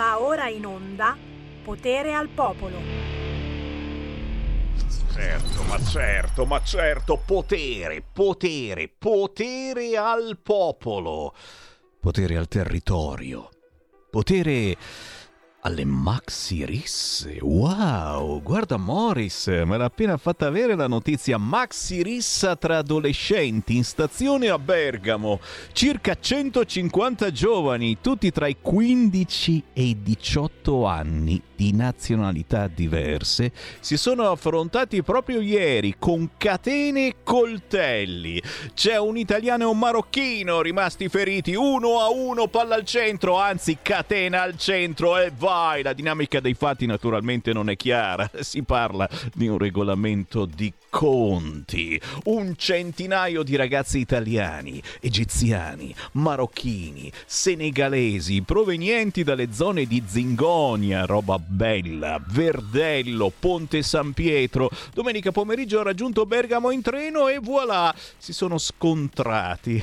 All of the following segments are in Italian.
Va ora in onda Potere al Popolo. Certo, ma certo, ma certo, potere, potere, potere al popolo, potere al territorio, potere alle maxi risse. Wow, guarda Morris, me l'ha appena fatta avere la notizia maxi rissa tra adolescenti in stazione a Bergamo. Circa 150 giovani, tutti tra i 15 e i 18 anni, di nazionalità diverse, si sono affrontati proprio ieri con catene e coltelli. C'è un italiano e un marocchino rimasti feriti uno a uno, palla al centro, anzi catena al centro e vai. La dinamica dei fatti naturalmente non è chiara, si parla di un regolamento di conti. Un centinaio di ragazzi italiani, egiziani, marocchini, senegalesi, provenienti dalle zone di Zingonia, roba Bella, Verdello, Ponte San Pietro. Domenica pomeriggio ha raggiunto Bergamo in treno e voilà, si sono scontrati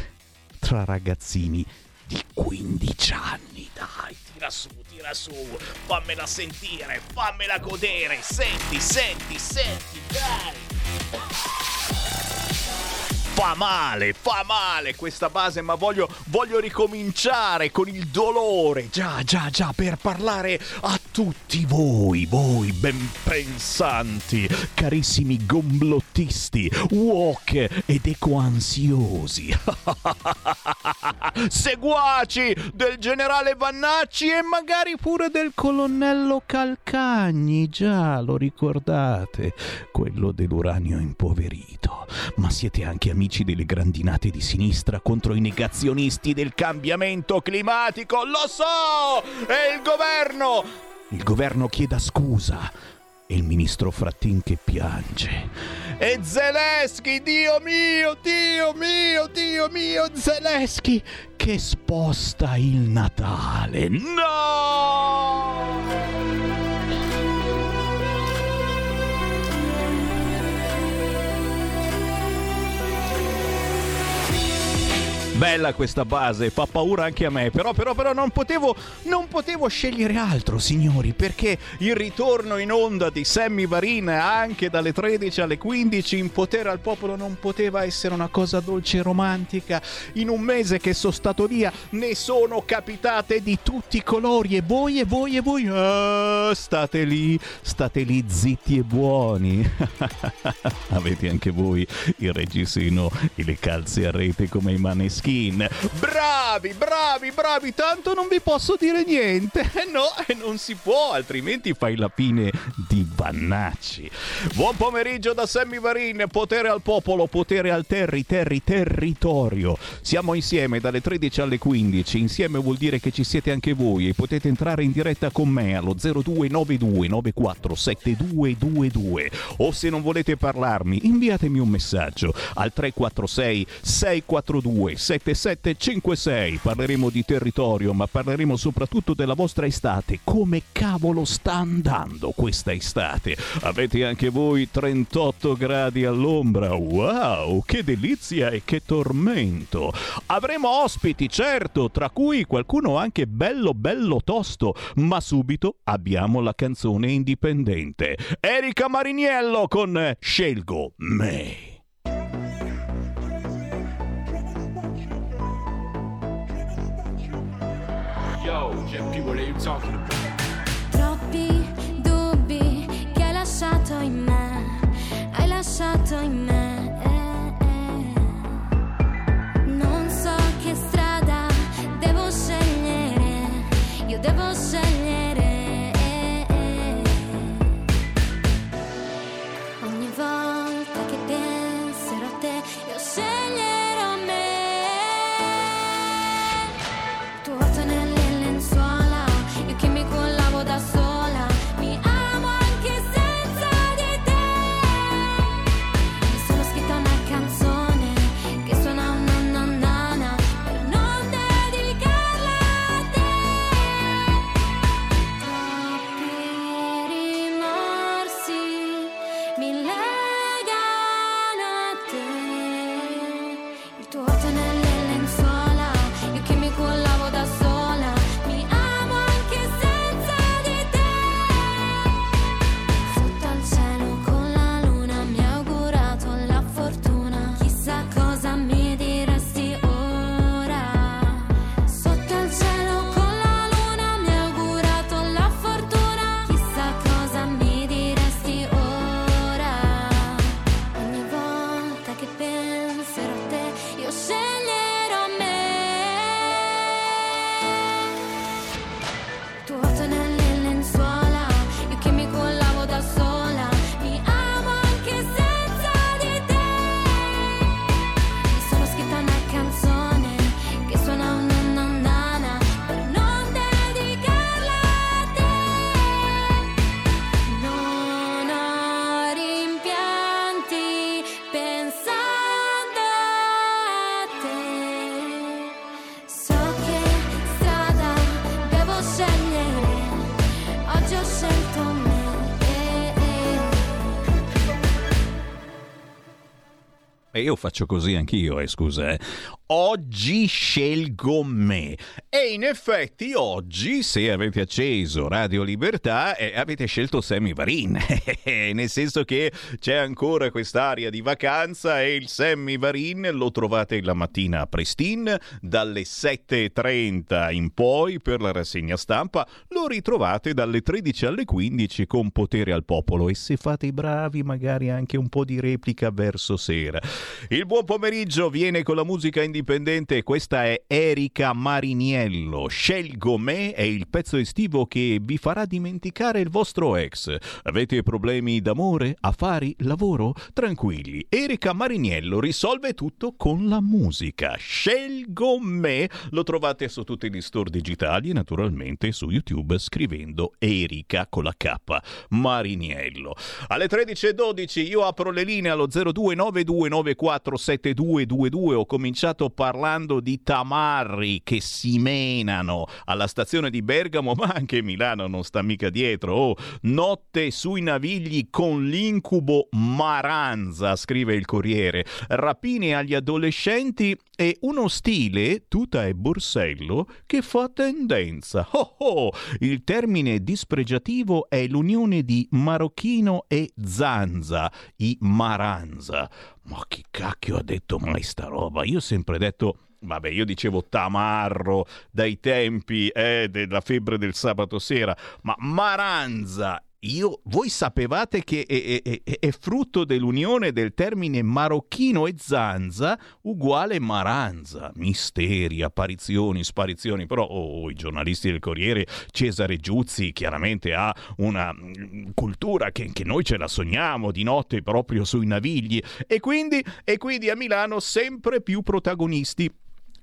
tra ragazzini di 15 anni. Dai, tira su, tira su, fammela sentire, fammela godere. Senti, senti, senti, dai. Fa male, fa male questa base, ma voglio, voglio ricominciare con il dolore. Già, già, già, per parlare a tutti voi, voi ben pensanti, carissimi gomblottisti, walk ed ecoansiosi. Seguaci del generale Vannacci e magari pure del colonnello Calcagni. Già, lo ricordate, quello dell'uranio impoverito. Ma siete anche amici amici delle grandinate di sinistra contro i negazionisti del cambiamento climatico. Lo so! È il governo! Il governo chieda scusa. E il ministro Frattin che piange. E Zelensky, Dio mio, Dio mio, Dio mio, Zelensky, che sposta il Natale. No! Bella questa base, fa paura anche a me, però, però, però non potevo, non potevo scegliere altro, signori, perché il ritorno in onda di Sammy Varin anche dalle 13 alle 15 in potere al popolo non poteva essere una cosa dolce e romantica. In un mese che sono stato via ne sono capitate di tutti i colori e voi e voi e voi ah, state lì, state lì zitti e buoni. Avete anche voi il reggiseno e le calze a rete come i maneschi Skin. Bravi, bravi, bravi, tanto non vi posso dire niente. No, non si può, altrimenti fai la fine di Vannacci. Buon pomeriggio da Sammy Varin, potere al popolo, potere al terri, terri, territorio. Siamo insieme dalle 13 alle 15, insieme vuol dire che ci siete anche voi e potete entrare in diretta con me allo 0292 94 7222 o se non volete parlarmi inviatemi un messaggio al 346 642 7756. Parleremo di territorio, ma parleremo soprattutto della vostra estate. Come cavolo sta andando questa estate? Avete anche voi 38 gradi all'ombra? Wow, che delizia e che tormento! Avremo ospiti, certo, tra cui qualcuno anche bello bello tosto, ma subito abbiamo la canzone indipendente. Erika Mariniello con Scelgo me. About? Troppi dubbi che hai lasciato in me, hai lasciato in me. E io faccio così anch'io, eh, scusa. Eh. Oggi scelgo me. E in effetti oggi, se avete acceso Radio Libertà, eh, avete scelto Sammy Varin. Nel senso che c'è ancora quest'aria di vacanza e il Sammy Varin lo trovate la mattina a Prestin dalle 7.30 in poi per la rassegna stampa. Lo ritrovate dalle 13 alle 15 con potere al popolo e se fate i bravi magari anche un po' di replica verso sera. Il buon pomeriggio viene con la musica indipendente, questa è Erika Mariniello. Scelgo me è il pezzo estivo che vi farà dimenticare il vostro ex. Avete problemi d'amore, affari, lavoro? Tranquilli, Erika Mariniello risolve tutto con la musica. Scelgo me lo trovate su tutti gli store digitali e naturalmente su YouTube scrivendo Erika con la K Mariniello. Alle 13.12 io apro le linee allo 0292947222. Ho cominciato parlando di tamarri che si menano alla stazione di Bergamo, ma anche Milano non sta mica dietro. Oh, notte sui navigli con l'incubo Maranza, scrive il Corriere. Rapine agli adolescenti e uno stile, tuta e borsello, che fa tendenza. Oh oh! Il termine dispregiativo è l'unione di marocchino e zanza, i maranza. Ma chi cacchio ha detto mai sta roba? Io ho sempre detto Vabbè, io dicevo tamarro dai tempi eh, della febbre del sabato sera, ma maranza io, voi sapevate che è, è, è, è, frutto dell'unione del termine marocchino e zanza uguale maranza. Misteri, apparizioni, sparizioni. Però oh, i giornalisti del Corriere, Cesare Giuzzi, chiaramente ha una mm, cultura che, che, noi ce la sogniamo di notte proprio sui navigli. E quindi, e quindi a Milano sempre più protagonisti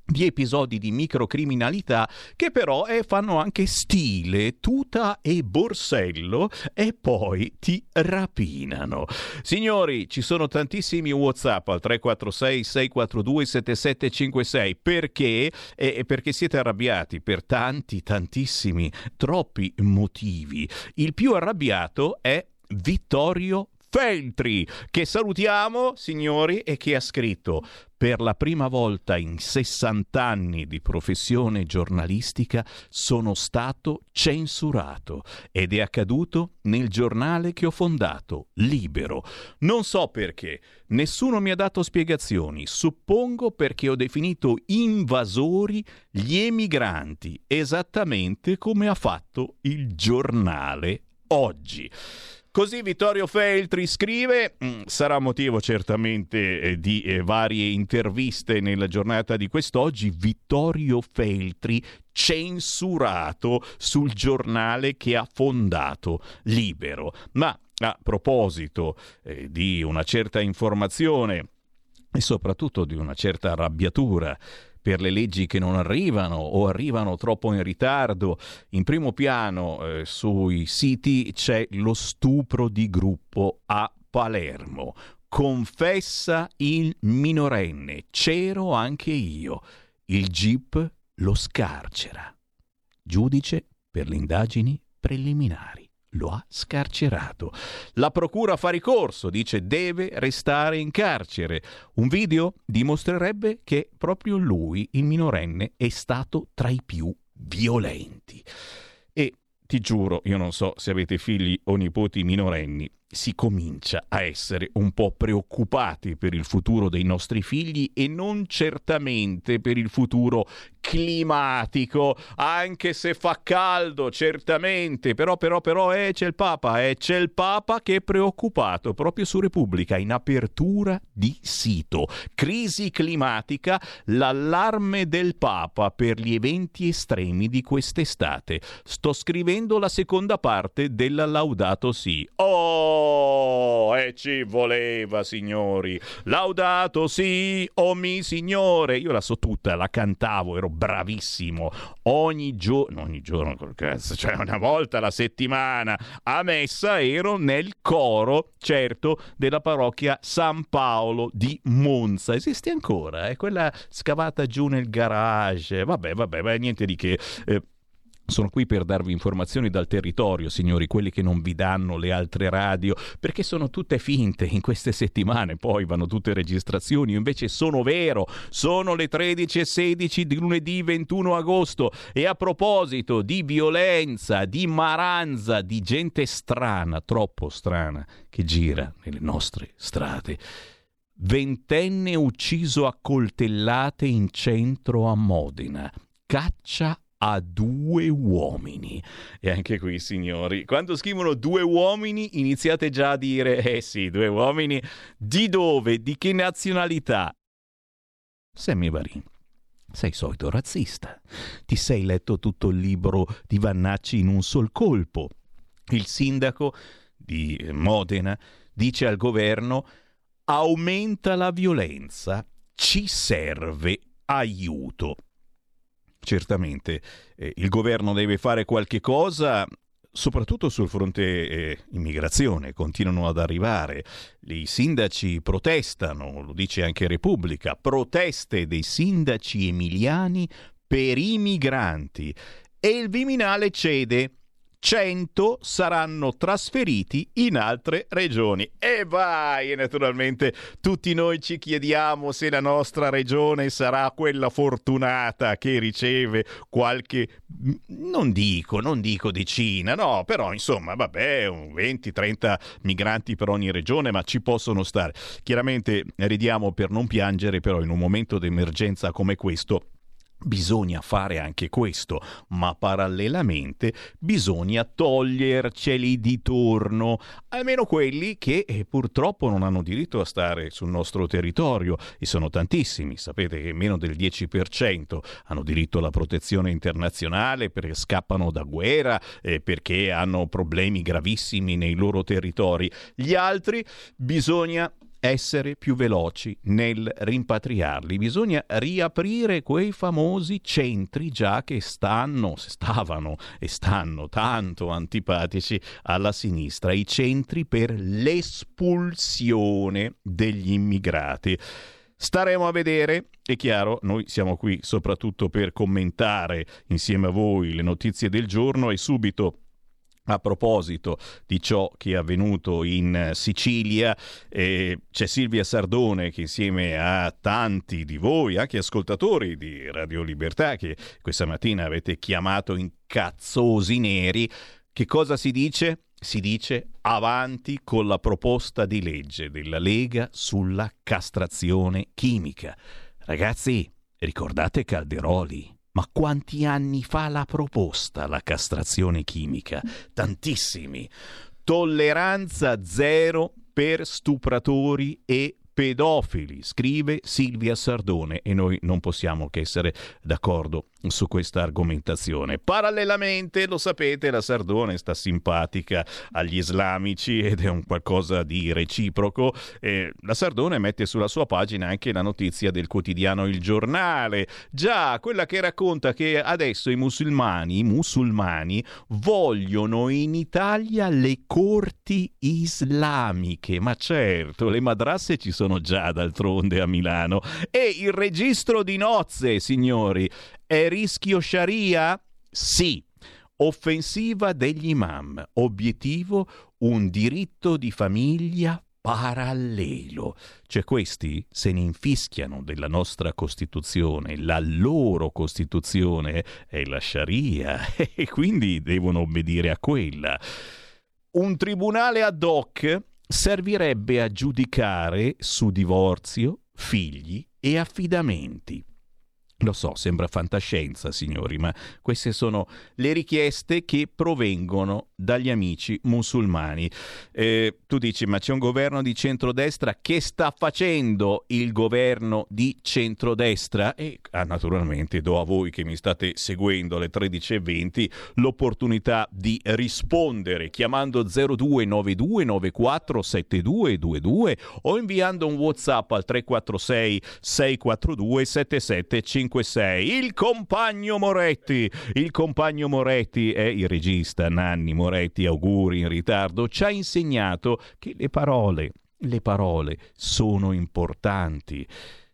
di episodi di microcriminalità che però eh, fanno anche stile, tuta e borsello e poi ti rapinano. Signori, ci sono tantissimi WhatsApp al 346 642 7756 perché eh, perché siete arrabbiati per tanti tantissimi troppi motivi. Il più arrabbiato è Vittorio Feltri, che salutiamo, signori, e che ha scritto per la prima volta in 60 anni di professione giornalistica sono stato censurato ed è accaduto nel giornale che ho fondato, Libero. Non so perché, nessuno mi ha dato spiegazioni, suppongo perché ho definito invasori gli emigranti, esattamente come ha fatto il giornale oggi. Così Vittorio Feltri scrive, mm, sarà motivo certamente eh, di eh, varie interviste nella giornata di quest'oggi, Vittorio Feltri censurato sul giornale che ha fondato Libero. Ma a proposito eh, di una certa informazione e soprattutto di una certa arrabbiatura per le leggi che non arrivano o arrivano troppo in ritardo. In primo piano eh, sui siti c'è lo stupro di gruppo a Palermo. Confessa il minorenne. C'ero anche io. Il GIP lo scarcera. Giudice per le indagini preliminari lo ha scarcerato. La procura fa ricorso, dice deve restare in carcere. Un video dimostrerebbe che proprio lui, il minorenne, è stato tra i più violenti. E ti giuro, io non so se avete figli o nipoti minorenni, si comincia a essere un po' preoccupati per il futuro dei nostri figli e non certamente per il futuro climatico, anche se fa caldo, certamente, però però però eh, c'è il Papa, eh, c'è il Papa che è preoccupato proprio su Repubblica in apertura di sito. Crisi climatica, l'allarme del Papa per gli eventi estremi di quest'estate. Sto scrivendo la seconda parte della Laudato Si. Oh, e ci voleva, signori. Laudato Si, oh mi signore. Io la so tutta, la cantavo, ero bravissimo. Ogni giorno, ogni giorno, cazzo, cioè una volta alla settimana a messa ero nel coro, certo, della parrocchia San Paolo di Monza. Esiste ancora, è eh? quella scavata giù nel garage. Vabbè, vabbè, vabbè niente di che. Eh, Sono qui per darvi informazioni dal territorio, signori, quelli che non vi danno le altre radio, perché sono tutte finte in queste settimane, poi vanno tutte registrazioni, invece sono vero, sono le 13.16 di lunedì 21 agosto e a proposito di violenza, di maranza, di gente strana, troppo strana, che gira nelle nostre strade. Ventenne ucciso a coltellate in centro a Modena. Caccia a due uomini. E anche qui, signori, quando scrivono due uomini, iniziate già a dire, eh sì, due uomini, di dove, di che nazionalità? Sammy Varin. Sei solito razzista. Ti sei letto tutto il libro di Vannacci in un sol colpo. Il sindaco di Modena dice al governo aumenta la violenza, ci serve aiuto. Certamente eh, il governo deve fare qualche cosa, soprattutto sul fronte eh, immigrazione, continuano ad arrivare. I sindaci protestano, lo dice anche Repubblica, proteste dei sindaci emiliani per i migranti. E il Viminale cede 100 saranno trasferiti in altre regioni. E vai! Naturalmente tutti noi ci chiediamo se la nostra regione sarà quella fortunata che riceve qualche, non dico, non dico decina, no, però insomma, vabbè, 20-30 migranti per ogni regione, ma ci possono stare. Chiaramente ridiamo per non piangere, però in un momento di emergenza come questo Bisogna fare anche questo, ma parallelamente bisogna toglierceli di torno, almeno quelli che eh, purtroppo non hanno diritto a stare sul nostro territorio e sono tantissimi, sapete che meno del 10% hanno diritto alla protezione internazionale perché scappano da guerra, eh, perché hanno problemi gravissimi nei loro territori. Gli altri bisogna essere più veloci nel rimpatriarli. Bisogna riaprire quei famosi centri già che stanno, stavano e stanno tanto antipatici alla sinistra, i centri per l'espulsione degli immigrati. Staremo a vedere, è chiaro, noi siamo qui soprattutto per commentare insieme a voi le notizie del giorno e subito a proposito di ciò che è avvenuto in Sicilia, eh, c'è Silvia Sardone che insieme a tanti di voi, anche ascoltatori di Radio Libertà, che questa mattina avete chiamato incazzosi neri, che cosa si dice? Si dice avanti con la proposta di legge della Lega sulla castrazione chimica. Ragazzi, ricordate Calderoli? Ma quanti anni fa la proposta la castrazione chimica? Tantissimi. Tolleranza zero per stupratori e pedofili, scrive Silvia Sardone e noi non possiamo che essere d'accordo su questa argomentazione. Parallelamente, lo sapete, la Sardone sta simpatica agli islamici ed è un qualcosa di reciproco. Eh, la Sardone mette sulla sua pagina anche la notizia del quotidiano Il Giornale, già quella che racconta che adesso i musulmani, i musulmani vogliono in Italia le corti islamiche, ma certo, le madrasse ci sono già d'altronde a Milano. E il registro di nozze, signori, è rischio Sharia? Sì. Offensiva degli imam. Obiettivo un diritto di famiglia parallelo. Cioè questi se ne infischiano della nostra Costituzione, la loro Costituzione è la Sharia e quindi devono obbedire a quella. Un tribunale ad hoc servirebbe a giudicare su divorzio, figli e affidamenti. Lo so, sembra fantascienza, signori, ma queste sono le richieste che provengono dagli amici musulmani. Eh, tu dici, ma c'è un governo di centrodestra? Che sta facendo il governo di centrodestra? E ah, naturalmente do a voi che mi state seguendo alle 13.20 l'opportunità di rispondere chiamando 0292947222 o inviando un WhatsApp al 346 642 7750 5-6. Il compagno Moretti. Il compagno Moretti è il regista Nanni Moretti, auguri in ritardo, ci ha insegnato che le parole, le parole sono importanti,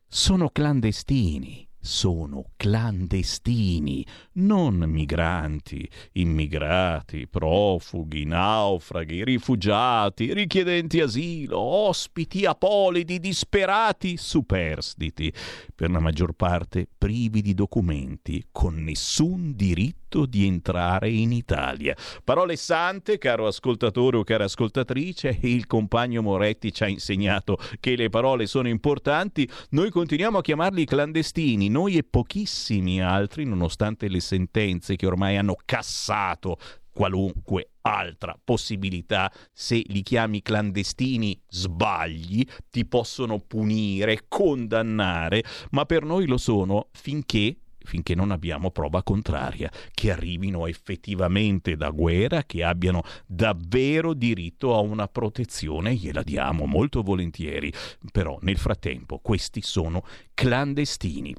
sono clandestini sono clandestini, non migranti, immigrati, profughi, naufraghi, rifugiati, richiedenti asilo, ospiti, apolidi, disperati, superstiti, per la maggior parte privi di documenti, con nessun diritto di entrare in Italia. Parole sante, caro ascoltatore o cara ascoltatrice, il compagno Moretti ci ha insegnato che le parole sono importanti, noi continuiamo a chiamarli clandestini, noi e pochissimi altri, nonostante le sentenze che ormai hanno cassato qualunque altra possibilità, se li chiami clandestini sbagli, ti possono punire, condannare, ma per noi lo sono finché finché non abbiamo prova contraria, che arrivino effettivamente da guerra, che abbiano davvero diritto a una protezione, gliela diamo molto volentieri, però nel frattempo questi sono clandestini.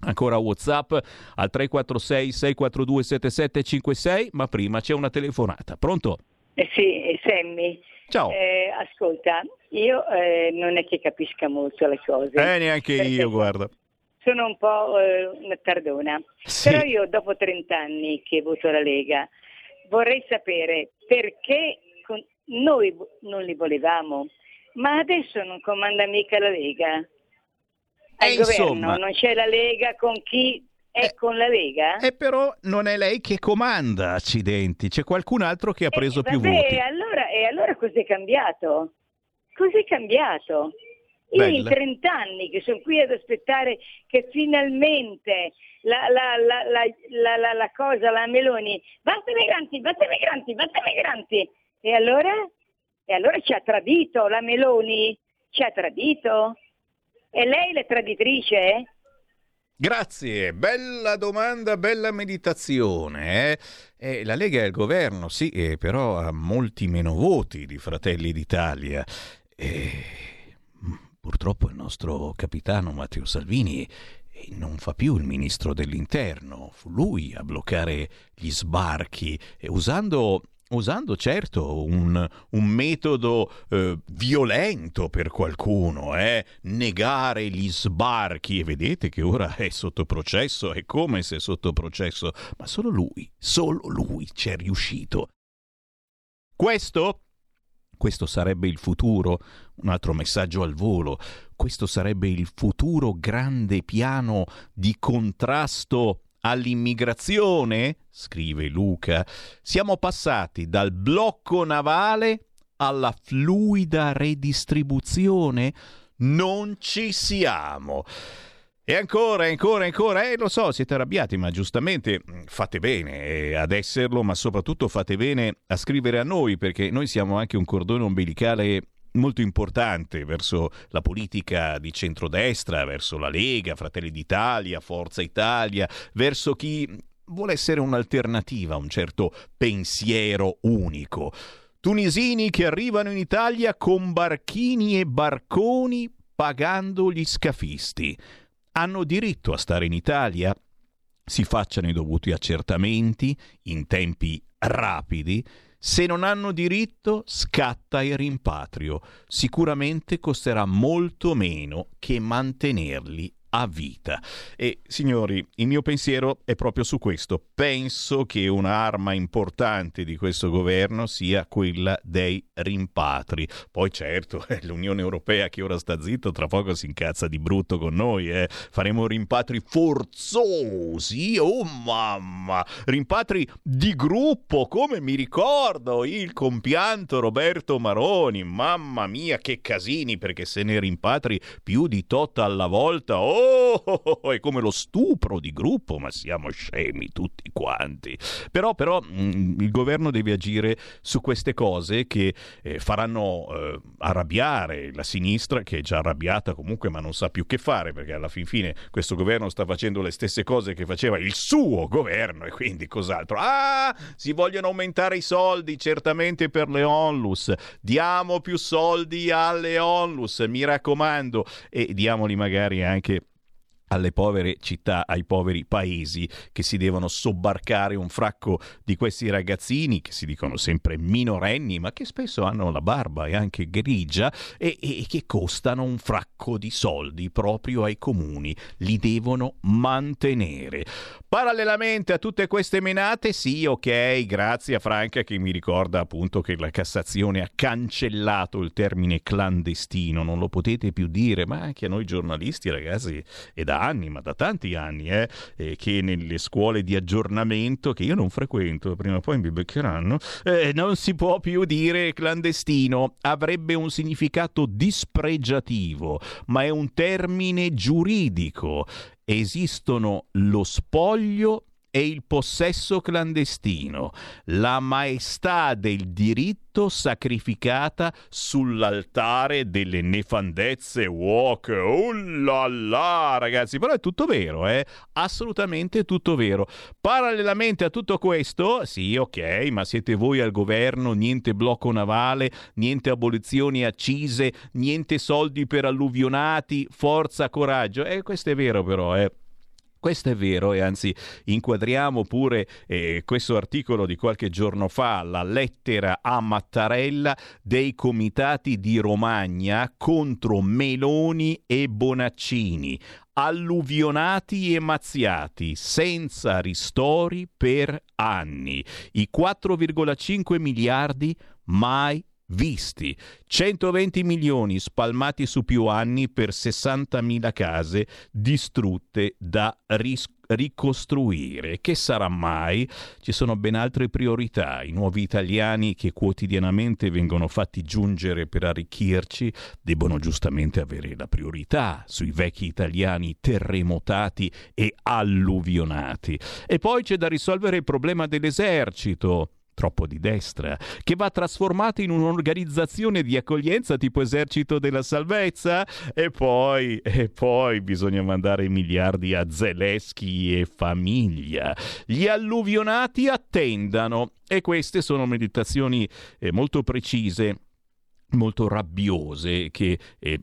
Ancora WhatsApp al 346 642 7756, ma prima c'è una telefonata. Pronto? Eh sì, Sammy. Ciao. Eh, ascolta, io eh, non è che capisca molto le cose. Eh, neanche Perché io, guarda. Sono un po' eh, una tardona. Sì. Però io dopo 30 anni che voto la Lega vorrei sapere perché con- noi non li volevamo, ma adesso non comanda mica la Lega. Al Eh, governo insomma. non c'è la Lega con chi è Eh, con la Lega? E però non è lei che comanda, accidenti, c'è qualcun altro che ha preso Eh, più vabbè, voti. Allora, e allora cos'è cambiato? Cos'è cambiato? Io in Bella. 30 anni che sono qui ad aspettare che finalmente la, la, la, la, cosa, la Meloni, basta migranti, basta migranti, basta migranti. E allora? E allora ci ha tradito la Meloni? Ci ha tradito? E lei la traditrice? Grazie, bella domanda, bella meditazione. eh. Eh, la Lega è il governo, sì, eh, però ha molti meno voti di Fratelli d'Italia. E, mm, purtroppo il nostro capitano Matteo Salvini non fa più il ministro dell'interno, fu lui a bloccare gli sbarchi, usando usando certo un, un metodo eh, violento per qualcuno, eh? negare gli sbarchi e vedete che ora è sotto processo, è come se sotto processo, ma solo lui, solo lui ci è riuscito. Questo? Questo sarebbe il futuro, un altro messaggio al volo, questo sarebbe il futuro grande piano di contrasto all'immigrazione, scrive Luca, siamo passati dal blocco navale alla fluida redistribuzione? Non ci siamo. E ancora, ancora, ancora, eh, lo so, siete arrabbiati, ma giustamente mh, fate bene eh, ad esserlo, ma soprattutto fate bene a scrivere a noi, perché noi siamo anche un cordone ombelicale molto importante verso la politica di centrodestra, verso la Lega, Fratelli d'Italia, Forza Italia, verso chi vuole essere un'alternativa a un certo pensiero unico. Tunisini che arrivano in Italia con barchini e barconi pagando gli scafisti. Hanno diritto a stare in Italia? Si facciano i dovuti accertamenti in tempi rapidi. Se non hanno diritto, scatta il rimpatrio. Sicuramente costerà molto meno che mantenerli a vita. E signori, il mio pensiero è proprio su questo. Penso che un'arma importante di questo governo sia quella dei rimpatri. Poi certo, è l'Unione Europea che ora sta zitto, tra poco si incazza di brutto con noi, eh. faremo rimpatri forzosi, oh mamma, rimpatri di gruppo, come mi ricordo il compianto Roberto Maroni, mamma mia che casini, perché se ne rimpatri più di tot alla volta, oh, è come lo stupro di gruppo, ma siamo scemi tutti quanti. Però, però mh, il governo deve agire su queste cose che eh, faranno eh, arrabbiare la sinistra, che è già arrabbiata comunque, ma non sa più che fare, perché alla fin fine questo governo sta facendo le stesse cose che faceva il suo governo e quindi cos'altro. Ah, si vogliono aumentare i soldi certamente per le onlus, diamo più soldi alle onlus, mi raccomando, e diamoli magari anche alle povere città, ai poveri paesi che si devono sobbarcare un fracco di questi ragazzini che si dicono sempre minorenni, ma che spesso hanno la barba e anche grigia e, e che costano un fracco di soldi proprio ai comuni. Li devono mantenere. Parallelamente a tutte queste menate, sì, ok, grazie a Franca che mi ricorda appunto che la Cassazione ha cancellato il termine clandestino, non lo potete più dire, ma anche a noi giornalisti, ragazzi, è anni, ma da tanti anni, eh, eh, che nelle scuole di aggiornamento, che io non frequento, prima o poi mi beccheranno, eh, non si può più dire clandestino, avrebbe un significato dispregiativo, ma è un termine giuridico. Esistono lo spoglio e il possesso clandestino, la maestà del diritto sacrificata sull'altare delle nefandezze walk. Oh là là, ragazzi, però è tutto vero, eh? Assolutamente tutto vero. Parallelamente a tutto questo, sì, ok, ma siete voi al governo, niente blocco navale, niente abolizioni accise, niente soldi per alluvionati, forza, coraggio. Eh, questo è vero però, eh. Questo è vero e anzi inquadriamo pure eh, questo articolo di qualche giorno fa, la lettera a Mattarella dei comitati di Romagna contro Meloni e Bonaccini, alluvionati e mazziati, senza ristori per anni. I 4,5 miliardi mai visti. 120 milioni spalmati su più anni per 60.000 case distrutte da ris- ricostruire. Che sarà mai? Ci sono ben altre priorità. I nuovi italiani che quotidianamente vengono fatti giungere per arricchirci debbono giustamente avere la priorità sui vecchi italiani terremotati e alluvionati. E poi c'è da risolvere il problema dell'esercito troppo di destra, che va trasformato in un'organizzazione di accoglienza tipo esercito della salvezza e poi, e poi bisogna mandare miliardi a Zelensky e famiglia. Gli alluvionati attendano e queste sono meditazioni eh, molto precise molto rabbiose che eh,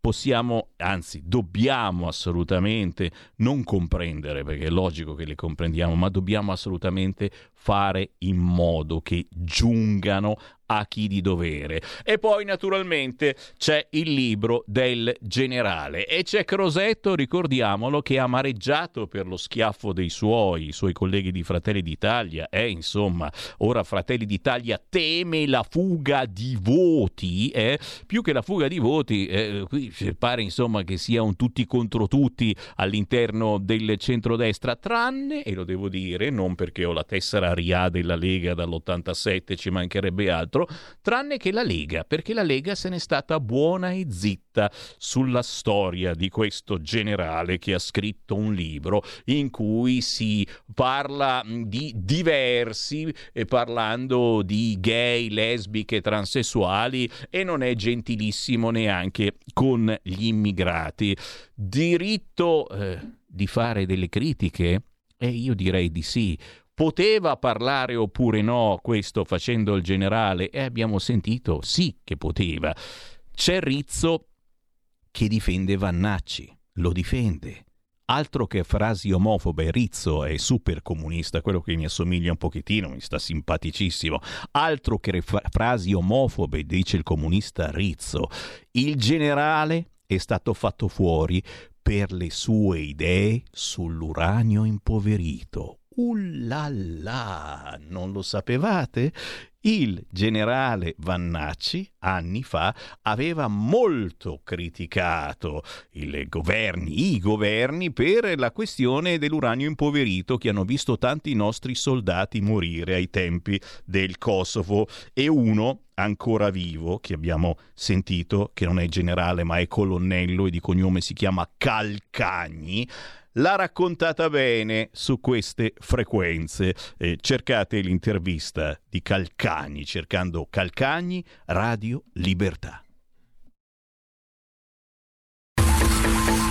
possiamo, anzi dobbiamo assolutamente non comprendere, perché è logico che le comprendiamo, ma dobbiamo assolutamente fare in modo che giungano a chi di dovere. E poi naturalmente c'è il libro del generale e c'è Crosetto, ricordiamolo, che amareggiato per lo schiaffo dei suoi, i suoi colleghi di Fratelli d'Italia e insomma ora Fratelli d'Italia teme la fuga di voti, eh? più che la fuga di voti, eh, qui pare insomma che sia un tutti contro tutti all'interno del centrodestra, tranne, e lo devo dire, non perché ho la tessera RIA della Lega dall'87, ci mancherebbe altro, tranne che la Lega, perché la Lega se n'è stata buona e zitta sulla storia di questo generale che ha scritto un libro in cui si parla di diversi, eh, parlando di gay, lesbiche, transessuali e non è gentilissimo neanche con gli immigrati. Diritto eh, di fare delle critiche? E io direi di sì. Poteva parlare oppure no questo facendo il generale? E abbiamo sentito sì che poteva. C'è Rizzo che difende Vannacci, lo difende. Altro che frasi omofobe, Rizzo è super comunista, quello che mi assomiglia un pochettino, mi sta simpaticissimo. Altro che fra- frasi omofobe, dice il comunista Rizzo. Il generale è stato fatto fuori per le sue idee sull'uranio impoverito. Ullala, non lo sapevate? Il generale Vannacci anni fa aveva molto criticato governi, i governi per la questione dell'uranio impoverito che hanno visto tanti nostri soldati morire ai tempi del Kosovo e uno ancora vivo che abbiamo sentito che non è generale ma è colonnello e di cognome si chiama Calcagni l'ha raccontata bene su queste frequenze. Eh, cercate l'intervista di Calcagni cercando Calcagni Radio Libertà.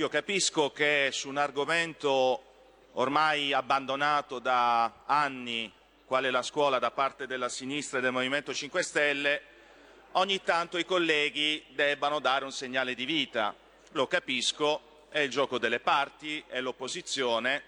io capisco che su un argomento ormai abbandonato da anni, quale la scuola da parte della sinistra e del Movimento 5 Stelle, ogni tanto i colleghi debbano dare un segnale di vita. Lo capisco, è il gioco delle parti, è l'opposizione,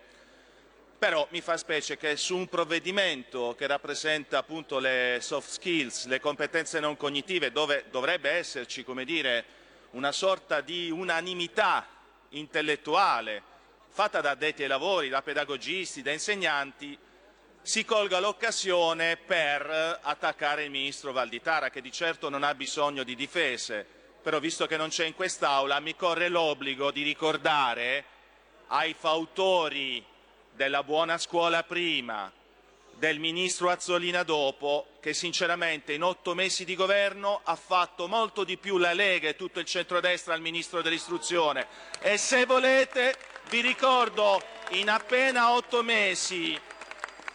però mi fa specie che su un provvedimento che rappresenta appunto le soft skills, le competenze non cognitive, dove dovrebbe esserci, come dire, una sorta di unanimità intellettuale fatta da addetti ai lavori, da pedagogisti, da insegnanti, si colga l'occasione per attaccare il ministro Valditara, che di certo non ha bisogno di difese, però visto che non c'è in quest'Aula mi corre l'obbligo di ricordare ai fautori della buona scuola prima, del ministro Azzolina dopo, che sinceramente in otto mesi di governo ha fatto molto di più la Lega e tutto il centrodestra al ministro dell'istruzione. E se volete vi ricordo in appena otto mesi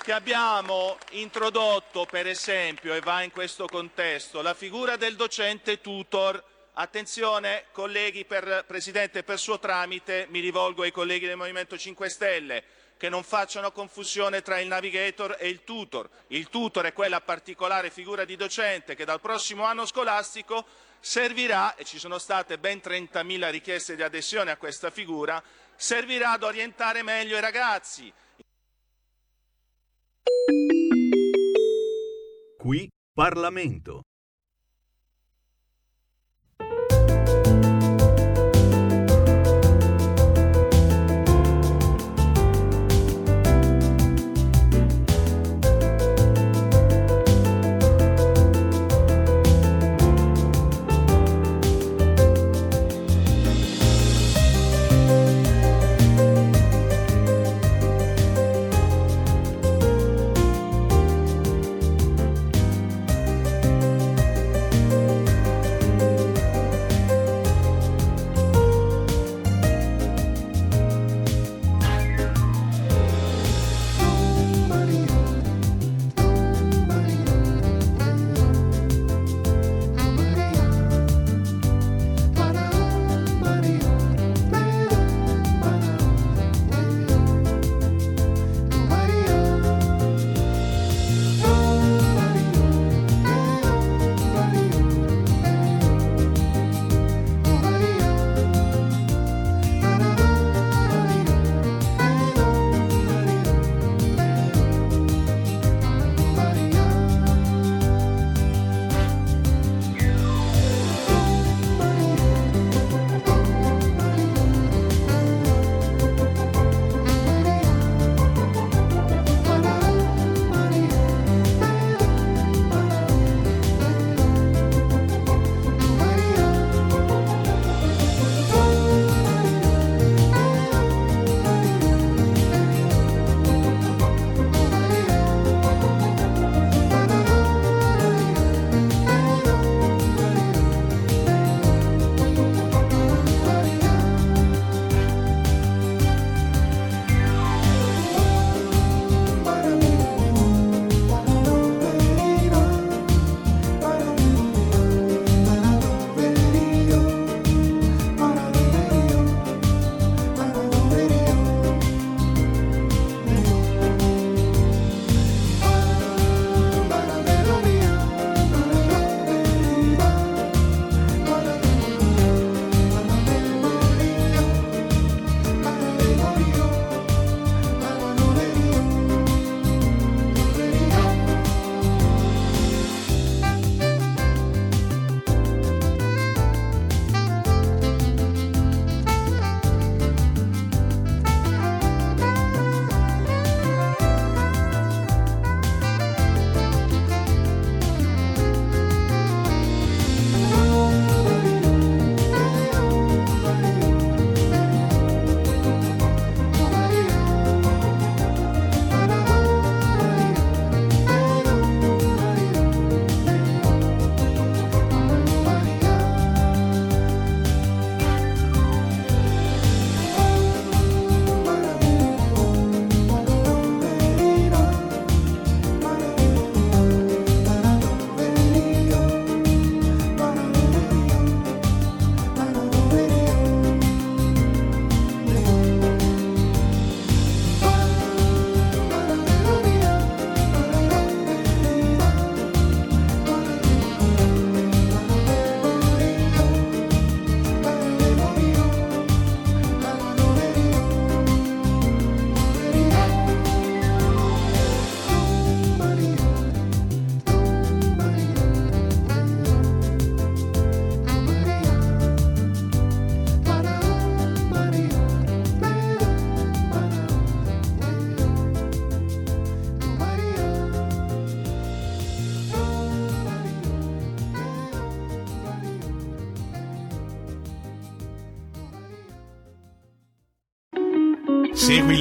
che abbiamo introdotto, per esempio, e va in questo contesto, la figura del docente tutor. Attenzione, colleghi, per, Presidente, per suo tramite mi rivolgo ai colleghi del Movimento 5 Stelle che non facciano confusione tra il navigator e il tutor. Il tutor è quella particolare figura di docente che dal prossimo anno scolastico servirà, e ci sono state ben 30.000 richieste di adesione a questa figura, servirà ad orientare meglio i ragazzi. Qui Parlamento.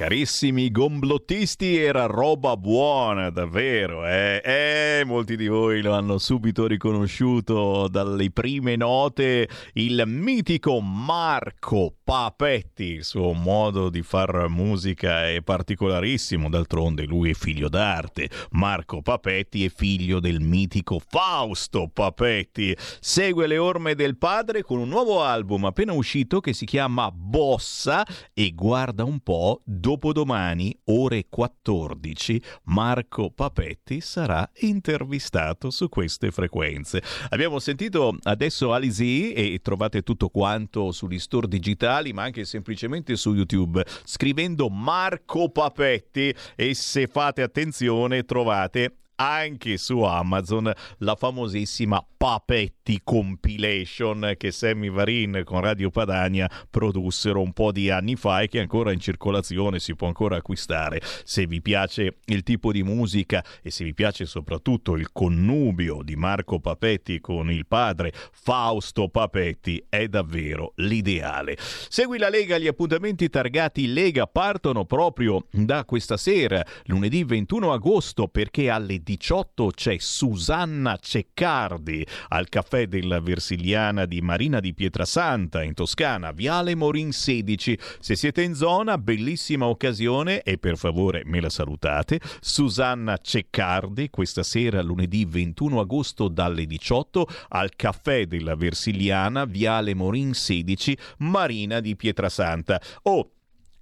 Carissimi gomblottisti, era roba buona, davvero. Eh? eh, molti di voi lo hanno subito riconosciuto dalle prime note. Il mitico Marco Papetti, il suo modo di far musica è particolarissimo. D'altronde, lui è figlio d'arte. Marco Papetti è figlio del mitico Fausto Papetti. Segue le orme del padre con un nuovo album appena uscito che si chiama Bossa e guarda un po' dopodomani, ore 14, Marco Papetti sarà intervistato su queste frequenze. Abbiamo sentito adesso Alisi e trovate tutto quanto sugli store digitali, ma anche semplicemente su YouTube, scrivendo Marco Papetti e se fate attenzione trovate anche su Amazon la famosissima Papetti Compilation che Sammy Varin con Radio Padania produssero un po' di anni fa e che è ancora in circolazione, si può ancora acquistare. Se vi piace il tipo di musica e se vi piace soprattutto il connubio di Marco Papetti con il padre Fausto Papetti, è davvero l'ideale. Segui la Lega, gli appuntamenti targati Lega partono proprio da questa sera, lunedì 21 agosto, perché alle 18 c'è Susanna Ceccardi al caffè della Versiliana di Marina di Pietrasanta in Toscana, Viale Morin 16. Se siete in zona, bellissima occasione e per favore me la salutate. Susanna Ceccardi questa sera lunedì 21 agosto dalle 18 al caffè della Versiliana, Viale Morin 16, Marina di Pietrasanta. Oh,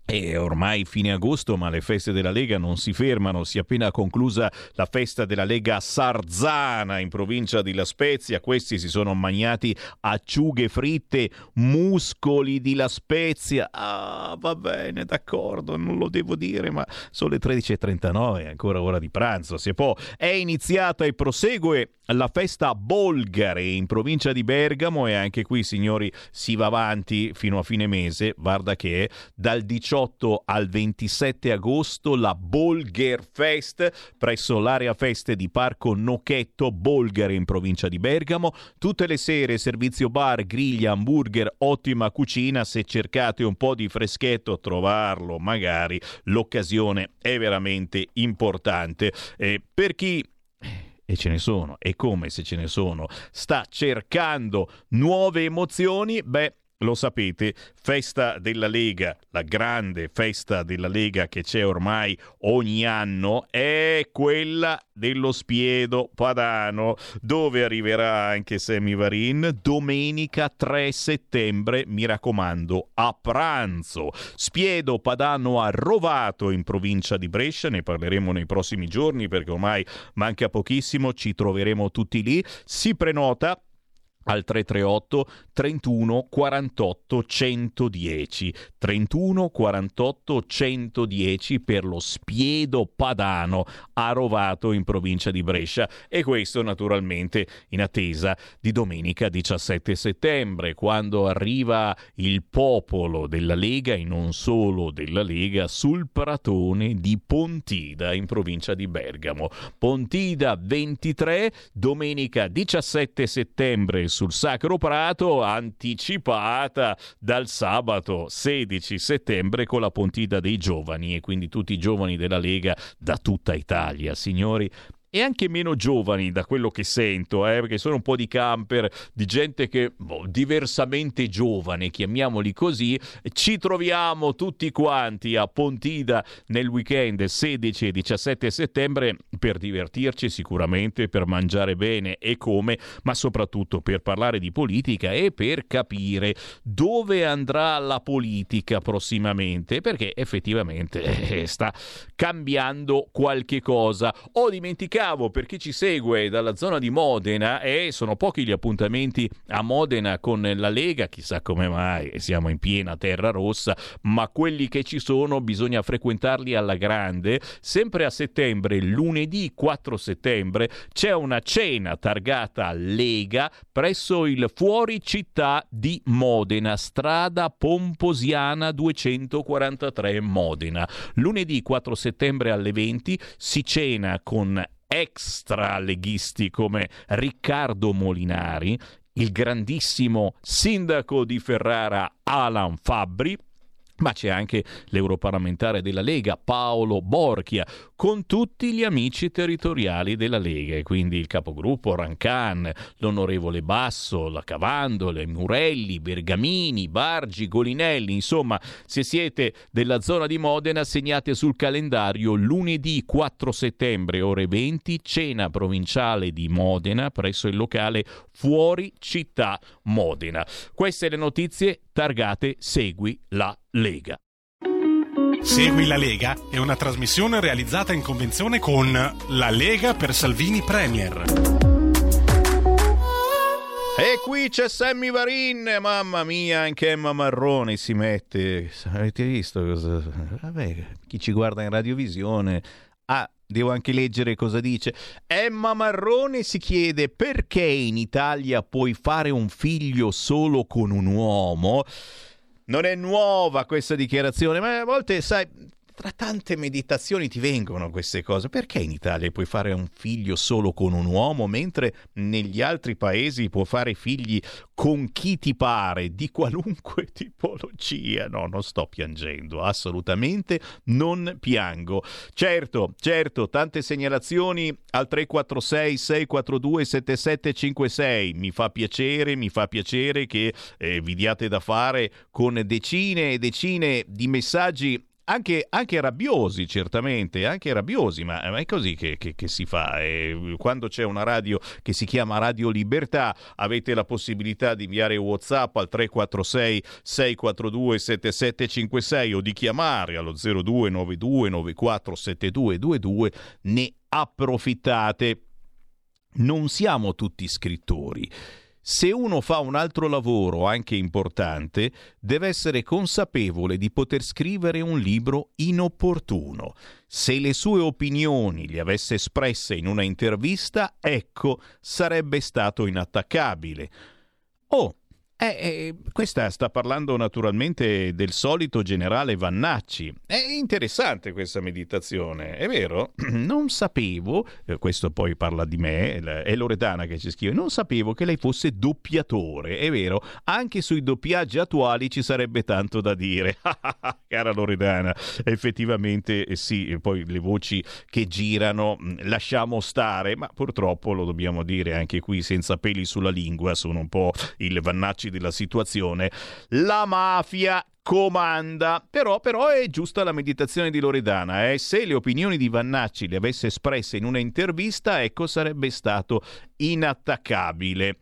è ormai fine agosto, ma le feste della Lega non si fermano. Si è appena conclusa la festa della Lega Sarzana in provincia di La Spezia. Questi si sono magnati acciughe fritte, muscoli di La Spezia. Ah, va bene, d'accordo, non lo devo dire, ma sono le 13.39, è ancora ora di pranzo. Se può, è iniziata e prosegue la festa Bolgare in provincia di Bergamo e anche qui, signori, si va avanti fino a fine mese. Guarda che dal 18 18 al 27 agosto la Bolger Fest presso l'area feste di Parco Nocchetto Bolgare in provincia di Bergamo. Tutte le sere servizio bar, griglia, hamburger, ottima cucina. Se cercate un po' di freschetto, trovarlo magari. L'occasione è veramente importante. Eh, per chi e ce ne sono, e come se ce ne sono, sta cercando nuove emozioni, beh, lo sapete, festa della Lega, la grande festa della Lega che c'è ormai ogni anno, è quella dello Spiedo Padano, dove arriverà anche Semivarin domenica 3 settembre, mi raccomando, a pranzo. Spiedo Padano a Rovato in provincia di Brescia, ne parleremo nei prossimi giorni perché ormai manca pochissimo, ci troveremo tutti lì. Si prenota al 338 31 48 110 31 48 110 per lo Spiedo Padano a Rovato in provincia di Brescia. E questo naturalmente in attesa di domenica 17 settembre quando arriva il popolo della Lega e non solo della Lega sul pratone di Pontida in provincia di Bergamo. Pontida 23 domenica 17 settembre sul Sacro Prato anticipata dal sabato 16 settembre con la Pontida dei giovani e quindi tutti i giovani della Lega da tutta Italia. Signori, e anche meno giovani da quello che sento, eh, perché sono un po' di camper, di gente che boh, diversamente giovane, chiamiamoli così, ci troviamo tutti quanti a Pontida nel weekend 16 e 17 settembre per divertirci sicuramente, per mangiare bene e come, ma soprattutto per parlare di politica e per capire dove andrà la politica prossimamente, perché effettivamente eh, sta cambiando qualche cosa. Ho dimenticato dimenticavo per chi ci segue dalla zona di Modena e sono pochi gli appuntamenti a Modena con la Lega, chissà come mai, siamo in piena terra rossa, ma quelli che ci sono bisogna frequentarli alla grande. Sempre a settembre, lunedì 4 settembre, c'è una cena targata Lega presso il fuori città di Modena, strada Pomposiana 243 Modena. Lunedì 4 settembre alle 20 si cena con extra leghisti come Riccardo Molinari, il grandissimo sindaco di Ferrara Alan Fabbri, ma c'è anche l'europarlamentare della Lega Paolo Borchia, con tutti gli amici territoriali della Lega, e quindi il capogruppo Rancan, l'onorevole Basso, la Cavandole, Murelli, Bergamini, Bargi, Golinelli, insomma, se siete della zona di Modena, segnate sul calendario lunedì 4 settembre, ore 20, cena provinciale di Modena presso il locale Fuori Città Modena. Queste le notizie targate Segui la Lega. Segui la Lega è una trasmissione realizzata in convenzione con La Lega per Salvini Premier. E qui c'è Sammy Varin, mamma mia, anche Emma Marrone si mette. Avete visto cosa? Vabbè, chi ci guarda in radiovisione Ah, devo anche leggere cosa dice. Emma Marrone si chiede perché in Italia puoi fare un figlio solo con un uomo. Non è nuova questa dichiarazione, ma a volte, sai, tra tante meditazioni ti vengono queste cose. Perché in Italia puoi fare un figlio solo con un uomo, mentre negli altri paesi puoi fare figli con chi ti pare, di qualunque tipologia? No, non sto piangendo, assolutamente non piango. Certo, certo, tante segnalazioni al 346 642 7756. Mi fa piacere, mi fa piacere che eh, vi diate da fare con decine e decine di messaggi anche, anche, rabbiosi, certamente, anche rabbiosi, ma, è così che, che, che si fa. E quando c'è una radio che si chiama Radio Libertà, avete la possibilità di inviare WhatsApp al 346 642 7756 o di chiamare allo 0292 94 7222. Ne approfittate. Non siamo tutti scrittori se uno fa un altro lavoro anche importante, deve essere consapevole di poter scrivere un libro inopportuno. Se le sue opinioni le avesse espresse in una intervista, ecco, sarebbe stato inattaccabile. Oh, eh, eh, questa sta parlando naturalmente del solito generale Vannacci. È interessante questa meditazione, è vero? Non sapevo, eh, questo poi parla di me, è Loredana che ci scrive, non sapevo che lei fosse doppiatore, è vero? Anche sui doppiaggi attuali ci sarebbe tanto da dire. Cara Loredana, effettivamente eh, sì, poi le voci che girano mm, lasciamo stare, ma purtroppo lo dobbiamo dire anche qui senza peli sulla lingua, sono un po' il Vannacci della situazione, la mafia comanda. Però, però, è giusta la meditazione di Loredana. Eh? Se le opinioni di Vannacci le avesse espresse in una intervista, ecco, sarebbe stato inattaccabile.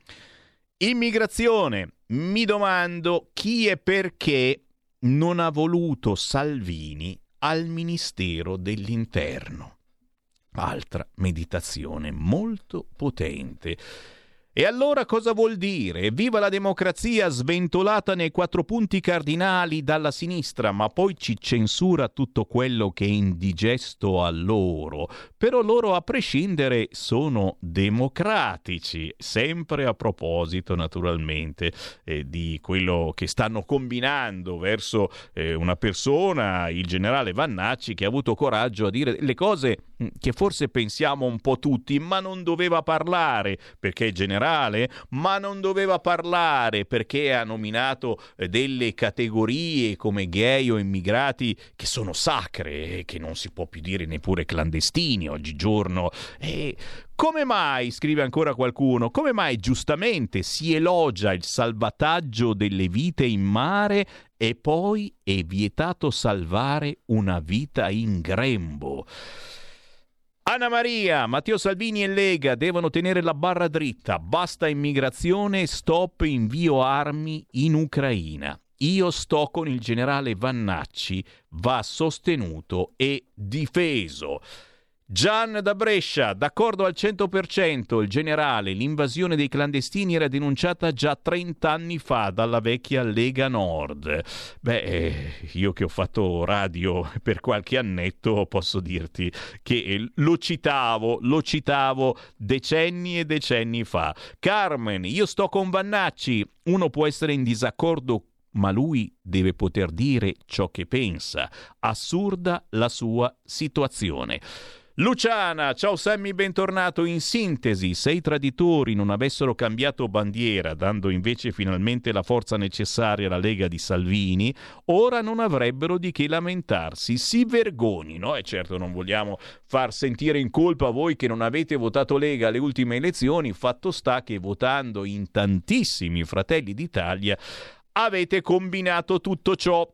Immigrazione. Mi domando chi e perché non ha voluto Salvini al Ministero dell'Interno. Altra meditazione molto potente. E allora cosa vuol dire? Viva la democrazia sventolata nei quattro punti cardinali dalla sinistra, ma poi ci censura tutto quello che è indigesto a loro. Però loro a prescindere sono democratici, sempre a proposito naturalmente eh, di quello che stanno combinando verso eh, una persona, il generale Vannacci, che ha avuto coraggio a dire le cose mm, che forse pensiamo un po' tutti, ma non doveva parlare, perché il generale generale, ma non doveva parlare perché ha nominato eh, delle categorie come gay o immigrati che sono sacre e che non si può più dire neppure clandestini oggigiorno. E come mai, scrive ancora qualcuno, come mai giustamente si elogia il salvataggio delle vite in mare e poi è vietato salvare una vita in grembo? Anna Maria, Matteo Salvini e Lega devono tenere la barra dritta. Basta immigrazione stop invio armi in Ucraina. Io sto con il generale Vannacci, va sostenuto e difeso. Gian da Brescia, d'accordo al 100%, il generale, l'invasione dei clandestini era denunciata già 30 anni fa dalla vecchia Lega Nord. Beh, eh, io che ho fatto radio per qualche annetto posso dirti che lo citavo, lo citavo decenni e decenni fa. Carmen, io sto con Vannacci, uno può essere in disaccordo ma lui deve poter dire ciò che pensa. Assurda la sua situazione. Luciana, ciao Sammy, bentornato. In sintesi, se i traditori non avessero cambiato bandiera, dando invece finalmente la forza necessaria alla Lega di Salvini, ora non avrebbero di che lamentarsi. Si vergognino. E certo non vogliamo far sentire in colpa voi che non avete votato Lega alle ultime elezioni. Fatto sta che votando in tantissimi Fratelli d'Italia avete combinato tutto ciò.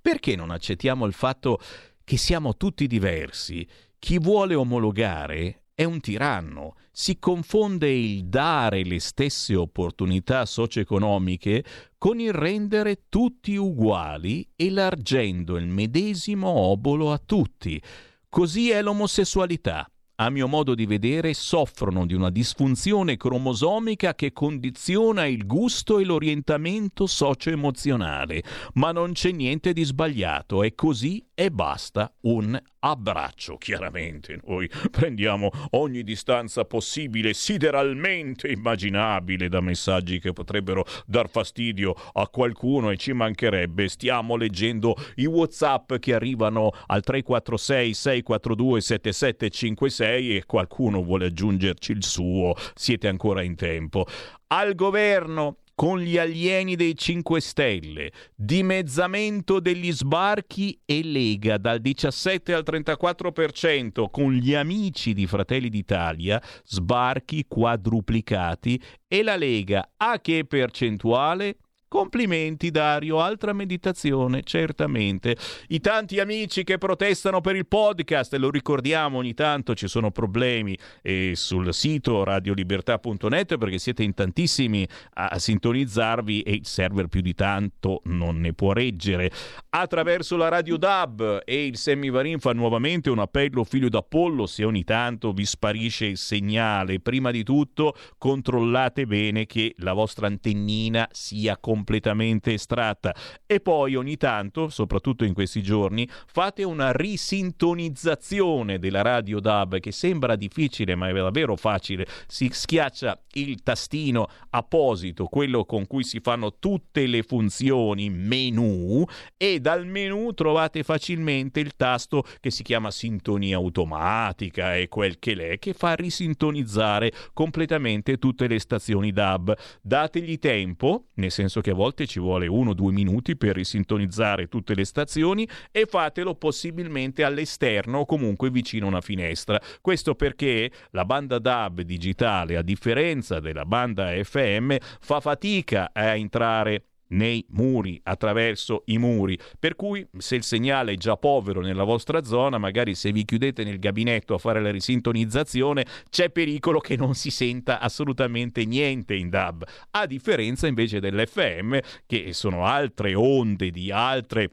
Perché non accettiamo il fatto che siamo tutti diversi? Chi vuole omologare è un tiranno, si confonde il dare le stesse opportunità socio-economiche con il rendere tutti uguali, elargendo il medesimo obolo a tutti. Così è l'omosessualità a mio modo di vedere, soffrono di una disfunzione cromosomica che condiziona il gusto e l'orientamento socio-emozionale. Ma non c'è niente di sbagliato, è così e basta un abbraccio. Chiaramente noi prendiamo ogni distanza possibile, sideralmente immaginabile, da messaggi che potrebbero dar fastidio a qualcuno e ci mancherebbe. Stiamo leggendo i WhatsApp che arrivano al 346 642 7756 6 e qualcuno vuole aggiungerci il suo, siete ancora in tempo. Al governo con gli alieni dei 5 Stelle, dimezzamento degli sbarchi e Lega dal 17 al 34%, con gli amici di Fratelli d'Italia, sbarchi quadruplicati e la Lega a che percentuale? Complimenti Dario, altra meditazione, certamente. I tanti amici che protestano per il podcast, lo ricordiamo ogni tanto ci sono problemi e sul sito radiolibertà.net perché siete in tantissimi a sintonizzarvi e il server più di tanto non ne può reggere. Attraverso la Radio DAB e il Semivarin fa nuovamente un appello figlio d'Apollo se ogni tanto vi sparisce il segnale. Prima di tutto controllate bene che la vostra antennina sia completa completamente estratta e poi ogni tanto, soprattutto in questi giorni, fate una risintonizzazione della radio DAB che sembra difficile ma è davvero facile. Si schiaccia il tastino apposito, quello con cui si fanno tutte le funzioni menu e dal menu trovate facilmente il tasto che si chiama sintonia automatica e quel che l'è che fa risintonizzare completamente tutte le stazioni DAB. Dategli tempo, nel senso che a volte ci vuole uno o due minuti per risintonizzare tutte le stazioni e fatelo possibilmente all'esterno o comunque vicino a una finestra. Questo perché la banda DAB digitale, a differenza della banda FM, fa fatica a entrare nei muri, attraverso i muri. Per cui se il segnale è già povero nella vostra zona, magari se vi chiudete nel gabinetto a fare la risintonizzazione, c'è pericolo che non si senta assolutamente niente in DAB, a differenza invece dell'FM, che sono altre onde di altre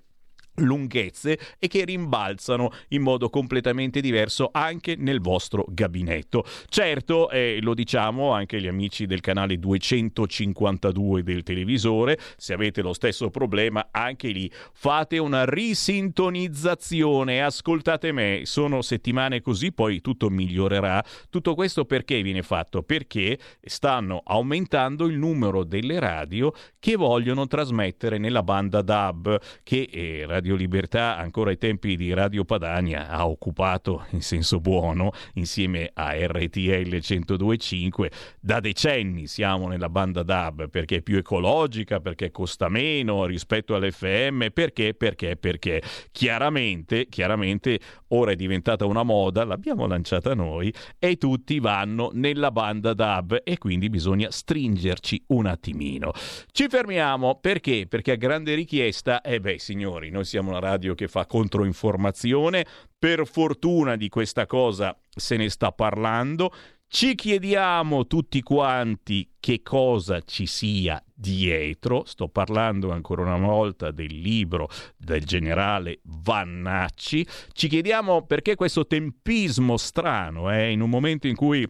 lunghezze e che rimbalzano in modo completamente diverso anche nel vostro gabinetto. Certo, eh, lo diciamo anche gli amici del canale 252 del televisore, se avete lo stesso problema anche lì fate una risintonizzazione, ascoltate me, sono settimane così, poi tutto migliorerà. Tutto questo perché viene fatto? Perché stanno aumentando il numero delle radio che vogliono trasmettere nella banda DAB che era Radio Libertà, ancora ai tempi di Radio Padania, ha occupato in senso buono insieme a RTL 1025. Da decenni siamo nella banda DAB perché è più ecologica, perché costa meno rispetto all'FM, perché, perché, perché. Chiaramente, chiaramente ora è diventata una moda, l'abbiamo lanciata noi e tutti vanno nella banda DAB e quindi bisogna stringerci un attimino. Ci fermiamo perché? Perché a grande richiesta, eh beh signori, noi siamo una radio che fa controinformazione, per fortuna di questa cosa se ne sta parlando, ci chiediamo tutti quanti che cosa ci sia dietro. Sto parlando ancora una volta del libro del generale Vannacci. Ci chiediamo perché questo tempismo strano, eh, in un momento in cui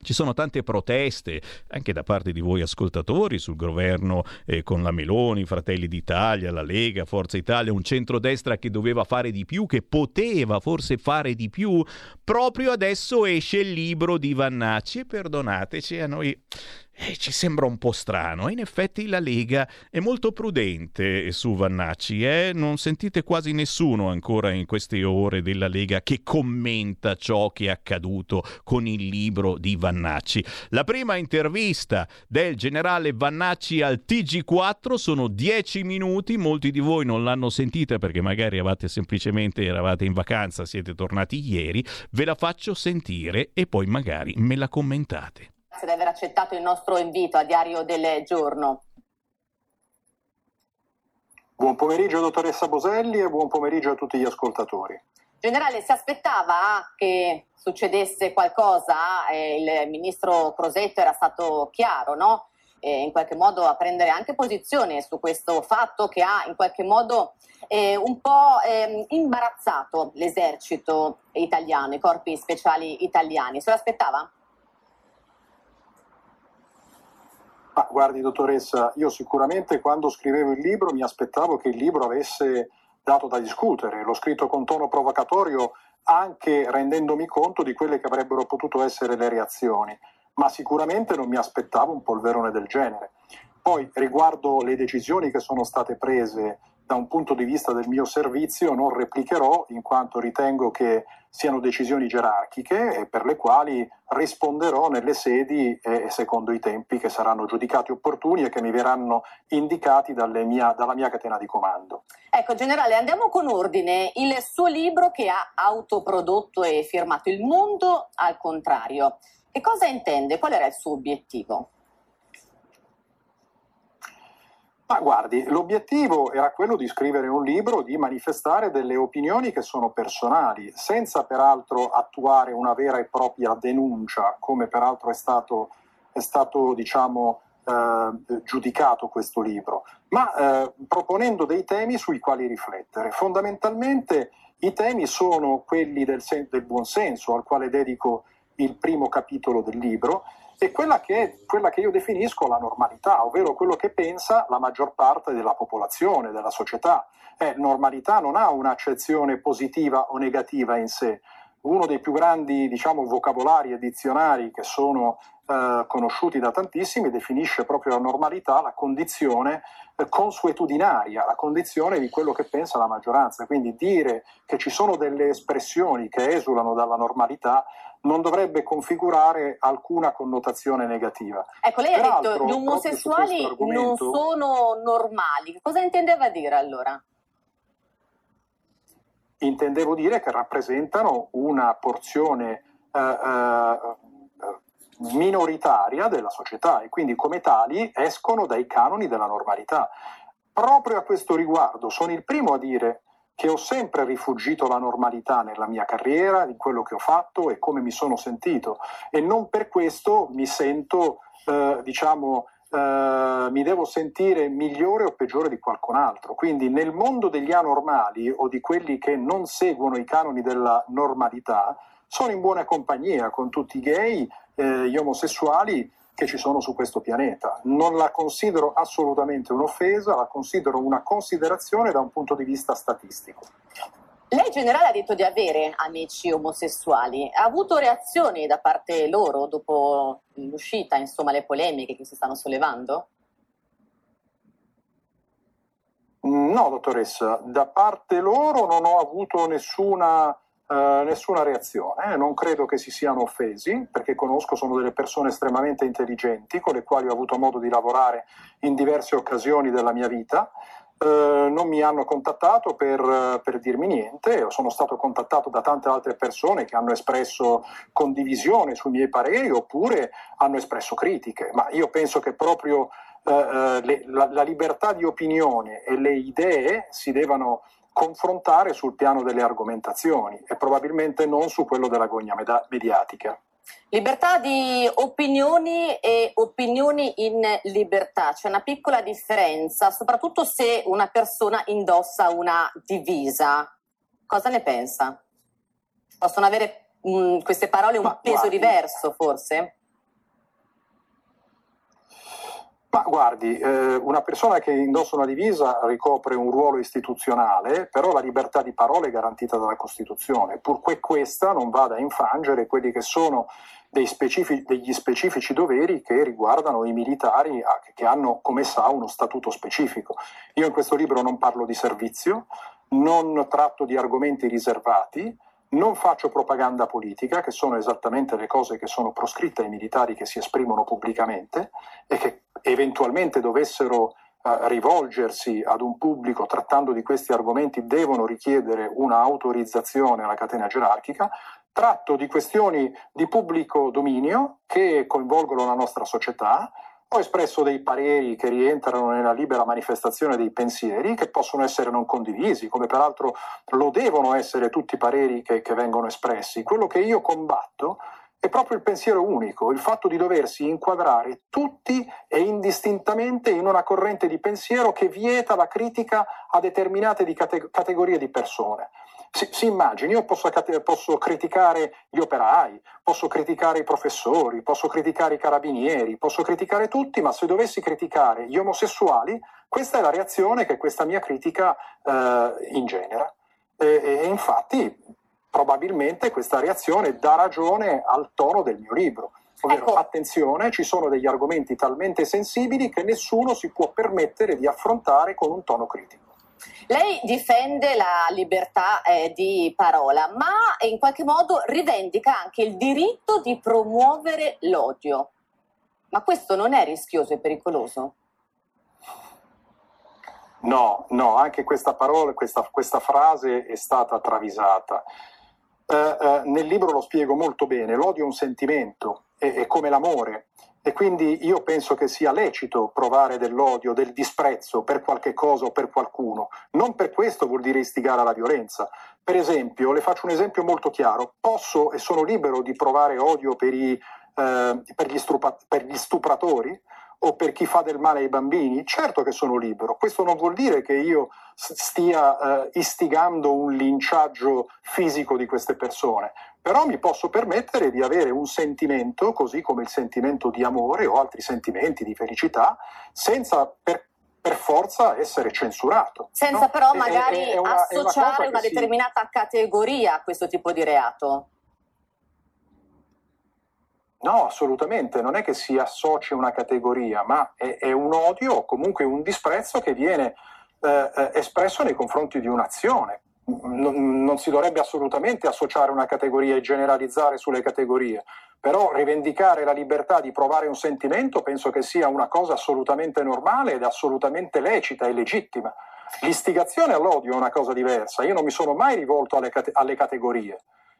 ci sono tante proteste anche da parte di voi ascoltatori sul governo eh, con la Meloni, Fratelli d'Italia, la Lega, Forza Italia, un centrodestra che doveva fare di più, che poteva forse fare di più. Proprio adesso esce il libro di Vannacci perdonateci, a noi eh, ci sembra un po' strano. In effetti la Lega è molto prudente su Vannacci. Eh? Non sentite quasi nessuno ancora in queste ore della Lega che commenta ciò che è accaduto con il libro di Vannacci. La prima intervista del generale Vannacci al TG4 sono 10 minuti. Molti di voi non l'hanno sentita perché magari eravate semplicemente eravate in vacanza, siete tornati ieri. Ve la faccio sentire e poi magari me la commentate grazie di aver accettato il nostro invito a Diario del Giorno. Buon pomeriggio dottoressa Boselli e buon pomeriggio a tutti gli ascoltatori. Generale, si aspettava che succedesse qualcosa? Eh, il ministro Crosetto era stato chiaro, no? Eh, in qualche modo a prendere anche posizione su questo fatto che ha in qualche modo eh, un po' eh, imbarazzato l'esercito italiano, i corpi speciali italiani. Se lo Ma guardi, dottoressa, io sicuramente quando scrivevo il libro mi aspettavo che il libro avesse dato da discutere. L'ho scritto con tono provocatorio anche rendendomi conto di quelle che avrebbero potuto essere le reazioni, ma sicuramente non mi aspettavo un polverone del genere. Poi, riguardo le decisioni che sono state prese da un punto di vista del mio servizio non replicherò in quanto ritengo che siano decisioni gerarchiche e per le quali risponderò nelle sedi e secondo i tempi che saranno giudicati opportuni e che mi verranno indicati mia, dalla mia catena di comando. Ecco, generale, andiamo con ordine. Il suo libro che ha autoprodotto e firmato Il mondo al contrario. Che cosa intende? Qual era il suo obiettivo? Ma guardi, l'obiettivo era quello di scrivere un libro, di manifestare delle opinioni che sono personali, senza peraltro attuare una vera e propria denuncia, come peraltro è stato, è stato diciamo, eh, giudicato questo libro, ma eh, proponendo dei temi sui quali riflettere. Fondamentalmente i temi sono quelli del, sen- del buon senso, al quale dedico il primo capitolo del libro, e quella che, quella che io definisco la normalità, ovvero quello che pensa la maggior parte della popolazione, della società. Eh, normalità non ha un'accezione positiva o negativa in sé. Uno dei più grandi diciamo, vocabolari e dizionari che sono eh, conosciuti da tantissimi definisce proprio la normalità, la condizione eh, consuetudinaria, la condizione di quello che pensa la maggioranza. Quindi dire che ci sono delle espressioni che esulano dalla normalità non dovrebbe configurare alcuna connotazione negativa. Ecco, lei Peraltro, ha detto gli omosessuali non sono normali. Cosa intendeva dire allora? Intendevo dire che rappresentano una porzione eh, eh, minoritaria della società e quindi come tali escono dai canoni della normalità. Proprio a questo riguardo sono il primo a dire che ho sempre rifugito la normalità nella mia carriera, in quello che ho fatto e come mi sono sentito e non per questo mi sento, eh, diciamo, eh, mi devo sentire migliore o peggiore di qualcun altro. Quindi nel mondo degli anormali o di quelli che non seguono i canoni della normalità, sono in buona compagnia con tutti i gay, eh, gli omosessuali che ci sono su questo pianeta. Non la considero assolutamente un'offesa, la considero una considerazione da un punto di vista statistico. Lei generale ha detto di avere amici omosessuali, ha avuto reazioni da parte loro dopo l'uscita, insomma le polemiche che si stanno sollevando? No, dottoressa, da parte loro non ho avuto nessuna, eh, nessuna reazione, non credo che si siano offesi, perché conosco, sono delle persone estremamente intelligenti con le quali ho avuto modo di lavorare in diverse occasioni della mia vita. Eh, non mi hanno contattato per, per, dirmi niente, sono stato contattato da tante altre persone che hanno espresso condivisione sui miei pareri oppure hanno espresso critiche, ma io penso che proprio eh, eh, le, la, la, libertà di opinione e le idee si devono confrontare sul piano delle argomentazioni e probabilmente non su quello della gogna mediatica. Libertà di opinioni e opinioni in libertà, c'è una piccola differenza, soprattutto se una persona indossa una divisa. Cosa ne pensa? Possono avere mh, mm, queste parole un Ma peso guardi, diverso forse? Ma guardi, eh, una persona che indossa una divisa ricopre un ruolo istituzionale, però la libertà di parola è garantita dalla Costituzione, purché questa non vada a infrangere quelli che sono specifici, degli specifici doveri che riguardano i militari che hanno, come sa, uno statuto specifico. Io in questo libro non parlo di servizio, non tratto di argomenti riservati, non faccio propaganda politica, che sono esattamente le cose che sono proscritte ai militari che si esprimono pubblicamente e che eventualmente dovessero eh, rivolgersi ad un pubblico trattando di questi argomenti devono richiedere un'autorizzazione alla catena gerarchica. Tratto di questioni di pubblico dominio che coinvolgono la nostra società, ho espresso dei pareri che rientrano nella libera manifestazione dei pensieri, che possono essere non condivisi, come peraltro lo devono essere tutti i pareri che, che vengono espressi. Quello che io combatto è proprio il pensiero unico, il fatto di doversi inquadrare tutti e indistintamente in una corrente di pensiero che vieta la critica a determinate di cate- categorie di persone. Si, si immagini, io posso, posso, criticare gli operai, posso criticare i professori, posso criticare i carabinieri, posso criticare tutti, ma se dovessi criticare gli omosessuali, questa è la reazione che questa mia critica eh, ingenera. E, e infatti probabilmente questa reazione dà ragione al tono del mio libro. Ovvero, ecco. attenzione, ci sono degli argomenti talmente sensibili che nessuno si può permettere di affrontare con un tono critico. Lei difende la libertà eh, di parola, ma in qualche modo rivendica anche il diritto di promuovere l'odio. Ma questo non è rischioso e pericoloso? No, no, anche questa parola, questa, questa frase è stata travisata. Eh, eh, nel libro lo spiego molto bene, l'odio è un sentimento, è, è come l'amore, e quindi io penso che sia lecito provare dell'odio, del disprezzo per qualche cosa o per qualcuno. Non per questo vuol dire istigare alla violenza. Per esempio, le faccio un esempio molto chiaro. Posso e sono libero di provare odio per, i, eh, per, gli, strupa- per gli stupratori? O per chi fa del male ai bambini? Certo che sono libero. Questo non vuol dire che io stia eh, istigando un linciaggio fisico di queste persone, però mi posso permettere di avere un sentimento, così come il sentimento di amore o altri sentimenti di felicità, senza per, per forza essere censurato. Senza no? però magari è, è una, associare una, una determinata si... categoria a questo tipo di reato. No, assolutamente, non è che si associa una categoria, ma è, è un odio o comunque un disprezzo che viene eh, eh, espresso nei confronti di un'azione. Non, non, si dovrebbe assolutamente associare una categoria e generalizzare sulle categorie, però rivendicare la libertà di provare un sentimento penso che sia una cosa assolutamente normale ed assolutamente lecita e legittima. L'istigazione all'odio è una cosa diversa, io non mi sono mai rivolto alle, alle categorie.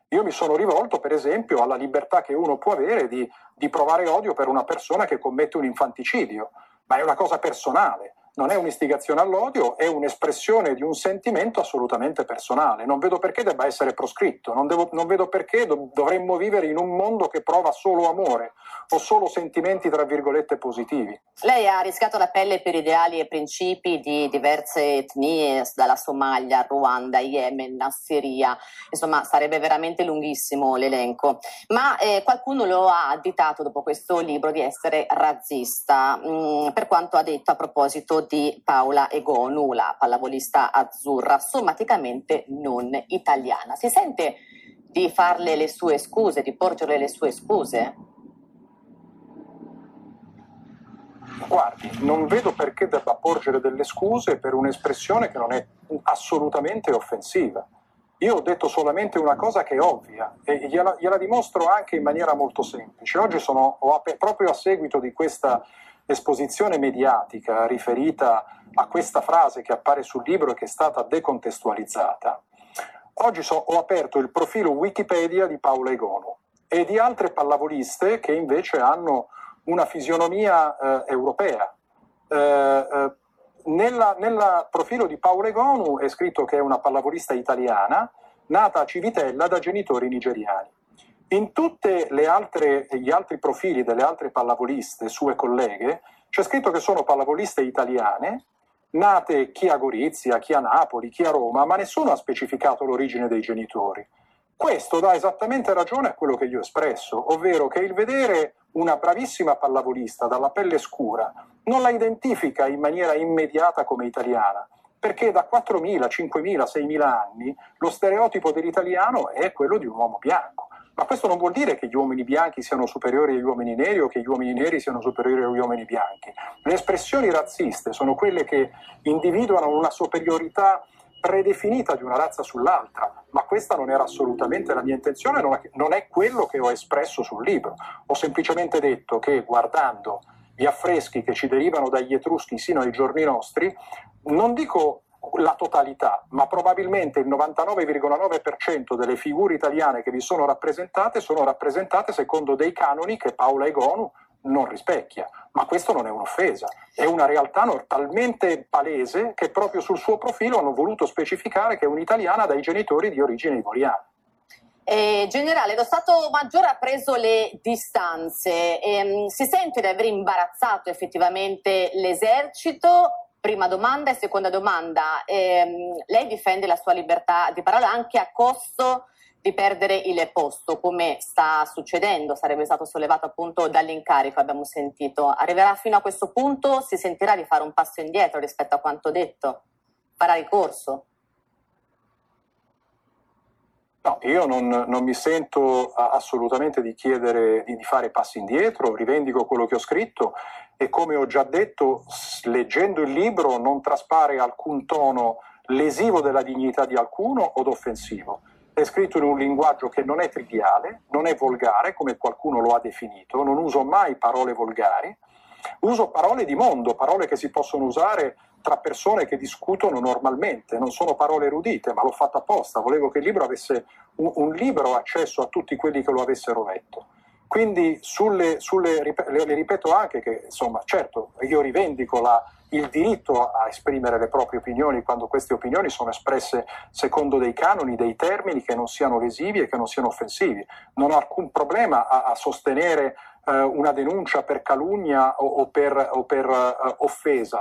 Io mi sono rivolto, per esempio, alla libertà che uno può avere di, di provare odio per una persona che commette un infanticidio, ma è una cosa personale non è un'istigazione all'odio, è un'espressione di un sentimento assolutamente personale. Non vedo perché debba essere proscritto, non, devo, non vedo perché do, dovremmo vivere in un mondo che prova solo amore o solo sentimenti, tra virgolette, positivi. Lei ha rischiato la pelle per ideali e principi di diverse etnie, dalla Somalia, Ruanda, Yemen, Siria, insomma sarebbe veramente lunghissimo l'elenco. Ma eh, qualcuno lo ha additato dopo questo libro di essere razzista, mh, mm, per quanto ha detto a proposito di Paola Egonu, la pallavolista azzurra, sommaticamente non italiana. Si sente di farle le sue scuse, di porgerle le sue scuse? guardi, non vedo perché debba porgere delle scuse per un'espressione che non è assolutamente offensiva. Io ho detto solamente una cosa che è ovvia e gliela, gliela dimostro anche in maniera molto semplice. Oggi sono, ho, proprio a seguito di questa esposizione mediatica riferita a questa frase che appare sul libro e che è stata decontestualizzata, oggi so, ho aperto il profilo Wikipedia di Paola Egonu e di altre pallavoliste che invece hanno una fisionomia eh, europea. Eh, eh, nel profilo di Paola Egonu è scritto che è una pallavolista italiana nata a Civitella da genitori nigeriani. In tutti gli altri profili delle altre pallavoliste, sue colleghe, c'è scritto che sono pallavoliste italiane, nate chi a Gorizia, chi a Napoli, chi a Roma, ma nessuno ha specificato l'origine dei genitori. Questo dà esattamente ragione a quello che io ho espresso, ovvero che il vedere una bravissima pallavolista dalla pelle scura non la identifica in maniera immediata come italiana, perché da 4.000, 5.000, 6.000 anni lo stereotipo dell'italiano è quello di un uomo bianco. Ma questo non vuol dire che gli uomini bianchi siano superiori agli uomini neri o che gli uomini neri siano superiori agli uomini bianchi. Le espressioni razziste sono quelle che individuano una superiorità predefinita di una razza sull'altra, ma questa non era assolutamente la mia intenzione, non è quello che ho espresso sul libro. Ho semplicemente detto che guardando gli affreschi che ci derivano dagli Etruschi sino ai giorni nostri, non dico la totalità, ma probabilmente il 99,9% delle figure italiane che vi sono rappresentate sono rappresentate secondo dei canoni che Paola Egonu non rispecchia. Ma questo non è un'offesa, è una realtà talmente palese che proprio sul suo profilo hanno voluto specificare che è un'italiana dai genitori di origine ivoriana. Eh, generale, lo Stato Maggiore ha preso le distanze. Eh, si sente di aver imbarazzato effettivamente l'esercito Prima domanda e seconda domanda, ehm, lei difende la sua libertà di parola anche a costo di perdere il posto, come sta succedendo, sarebbe stato sollevato appunto dall'incarico, abbiamo sentito. Arriverà fino a questo punto, si sentirà di fare un passo indietro rispetto a quanto detto? Farà ricorso? No, io non, non, mi sento assolutamente di chiedere di, fare passi indietro, rivendico quello che ho scritto e come ho già detto, leggendo il libro non traspare alcun tono lesivo della dignità di alcuno o offensivo. È scritto in un linguaggio che non è triviale, non è volgare, come qualcuno lo ha definito, non uso mai parole volgari, uso parole di mondo, parole che si possono usare tra persone che discutono normalmente, non sono parole erudite, ma l'ho fatto apposta, volevo che il libro avesse un, un libero accesso a tutti quelli che lo avessero letto. Quindi sulle, sulle, le ripeto anche che, insomma, certo, io rivendico la, il diritto a esprimere le proprie opinioni quando queste opinioni sono espresse secondo dei canoni, dei termini che non siano lesivi e che non siano offensivi. Non ho alcun problema a, a sostenere eh, una denuncia per calunnia o, o per, o per uh, offesa.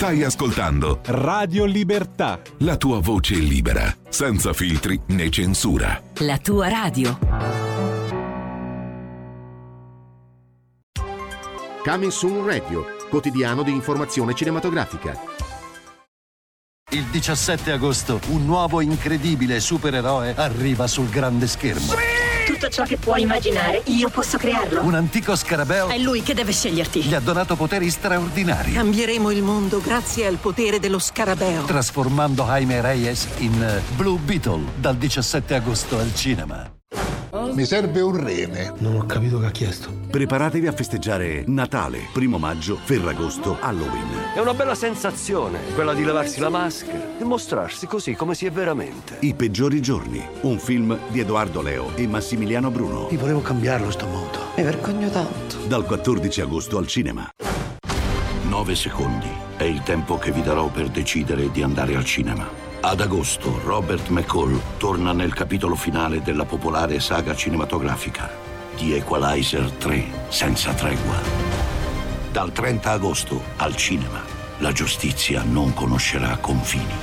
Stai ascoltando Radio Libertà. La tua voce libera, senza filtri né censura. La tua radio. Coming Soon Radio, quotidiano di informazione cinematografica. Il 17 agosto un nuovo incredibile supereroe arriva sul grande schermo. Sì! Tutto ciò che puoi immaginare, io posso crearlo. Un antico scarabeo. È lui che deve sceglierti. Gli ha donato poteri straordinari. Cambieremo il mondo grazie al potere dello scarabeo. Trasformando Jaime Reyes in eh, Blue Beetle dal 17 agosto al cinema. Mi serve un rene. Non ho capito che ha chiesto. Preparatevi a festeggiare Natale, primo maggio, Ferragosto, Halloween. È una bella sensazione, quella di levarsi la maschera e mostrarsi così come si è veramente. I peggiori giorni. Un film di Edoardo Leo e Massimiliano Bruno. Io volevo cambiarlo sto mondo. Mi vergogno tanto. Dal 14 agosto al cinema. 9 secondi. È il tempo che vi darò per decidere di andare al cinema. Ad agosto Robert McCall torna nel capitolo finale della popolare saga cinematografica The Equalizer 3 senza tregua. Dal 30 agosto al cinema. La giustizia non conoscerà confini.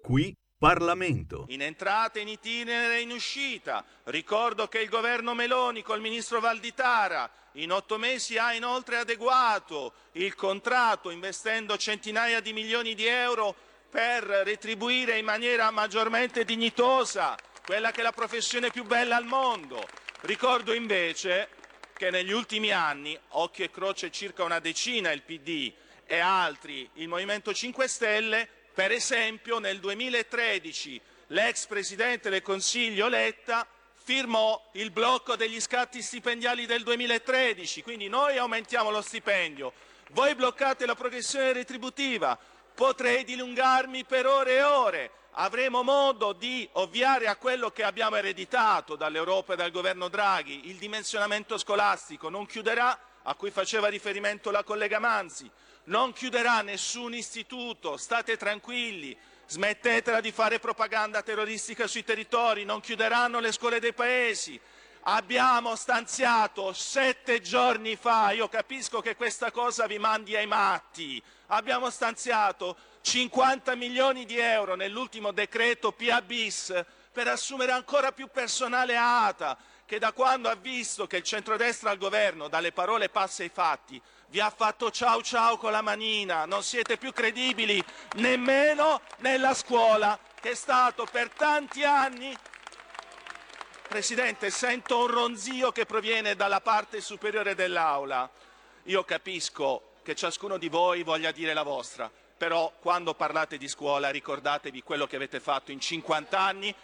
Qui Parlamento. In entrata, in itinere e in uscita. Ricordo che il governo Meloni col ministro Valditara in otto mesi ha inoltre adeguato il contratto investendo centinaia di milioni di euro per retribuire in maniera maggiormente dignitosa quella che è la professione più bella al mondo. Ricordo invece che negli ultimi anni, occhio e croce circa una decina il PD e altri il Movimento 5 Stelle, per esempio nel 2013 l'ex Presidente del Consiglio Letta firmò il blocco degli scatti stipendiali del 2013, quindi noi aumentiamo lo stipendio, voi bloccate la progressione retributiva, potrei dilungarmi per ore e ore, avremo modo di ovviare a quello che abbiamo ereditato dall'Europa e dal governo Draghi, il dimensionamento scolastico non chiuderà, a cui faceva riferimento la collega Manzi, non chiuderà nessun istituto, state tranquilli, smettetela di fare propaganda terroristica sui territori, non chiuderanno le scuole dei paesi. Abbiamo stanziato sette giorni fa, io capisco che questa cosa vi mandi ai matti, abbiamo stanziato 50 milioni di euro nell'ultimo decreto PA bis per assumere ancora più personale ATA, che da quando ha visto che il centrodestra al governo, dalle parole passa ai fatti, vi ha fatto ciao ciao con la manina, non siete più credibili nemmeno nella scuola, che è stato per tanti anni Presidente, sento un ronzio che proviene dalla parte superiore dell'Aula. Io capisco che ciascuno di voi voglia dire la vostra, però quando parlate di scuola ricordatevi quello che avete fatto in 50 anni.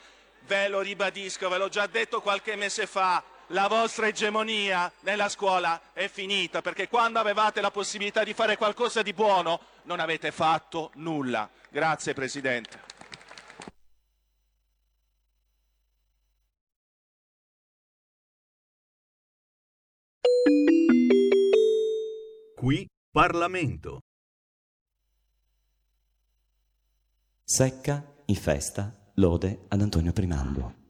Ve lo ribadisco, ve l'ho già detto qualche mese fa, la vostra egemonia nella scuola è finita, perché quando avevate la possibilità di fare qualcosa di buono non avete fatto nulla. Grazie Presidente. Qui Parlamento. Secca in festa lode ad Antonio Primando.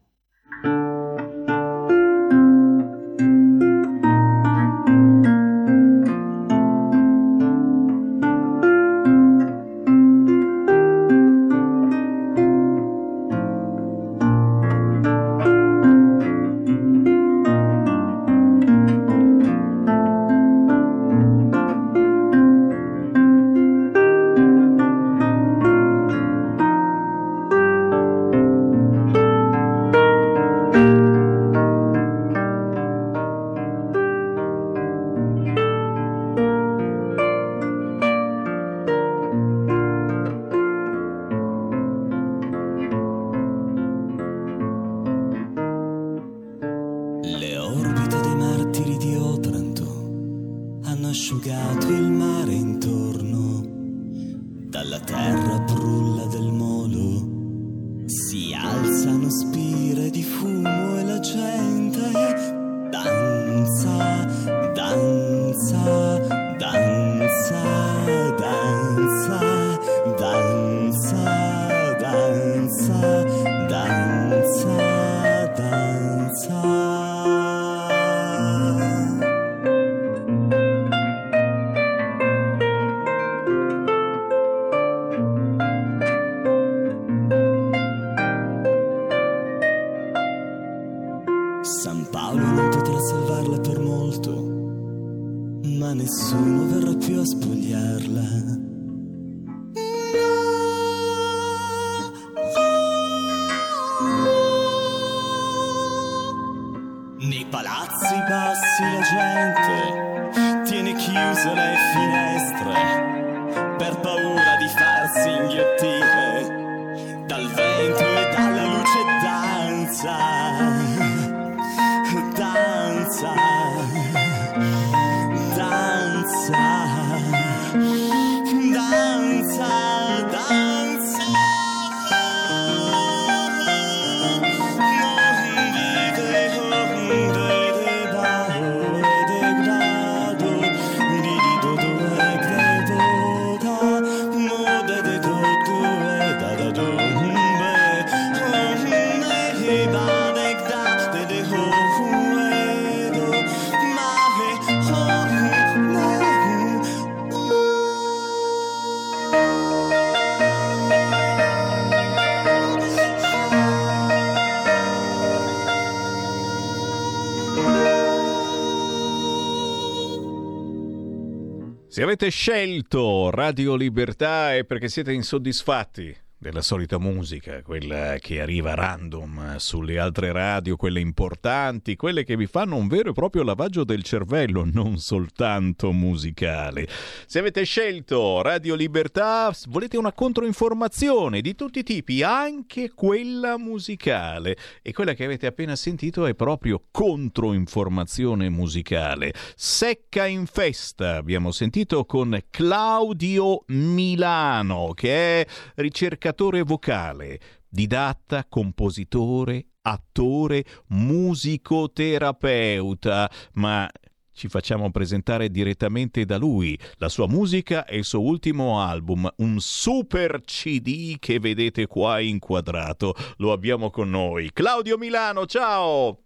Se avete scelto Radio Libertà è perché siete insoddisfatti della solita musica, quella che arriva random sulle altre radio, quelle importanti, quelle che vi fanno un vero e proprio lavaggio del cervello, non soltanto musicale. Se avete scelto Radio Libertà, volete una controinformazione di tutti i tipi, anche quella musicale. E quella che avete appena sentito è proprio controinformazione musicale. Secca in festa, abbiamo sentito con Claudio Milano, che è ricercatore vocale, didatta, compositore, attore, musicoterapeuta, ma ci facciamo presentare direttamente da lui la sua musica e il suo ultimo album, un super CD che vedete qua inquadrato. Lo abbiamo con noi. Claudio Milano, ciao!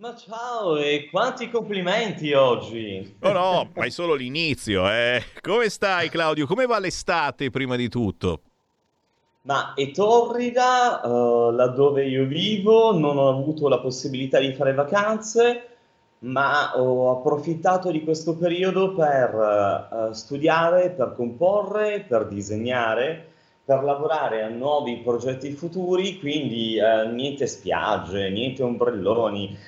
Ma ciao e quanti complimenti oggi! Oh no, ma è solo l'inizio, eh. Come stai Claudio? Come va l'estate prima di tutto? Ma è torrida, uh, laddove io vivo, non ho avuto la possibilità di fare vacanze, ma ho approfittato di questo periodo per uh, studiare, per comporre, per disegnare, per lavorare a nuovi progetti futuri, quindi uh, niente spiagge, niente ombrelloni,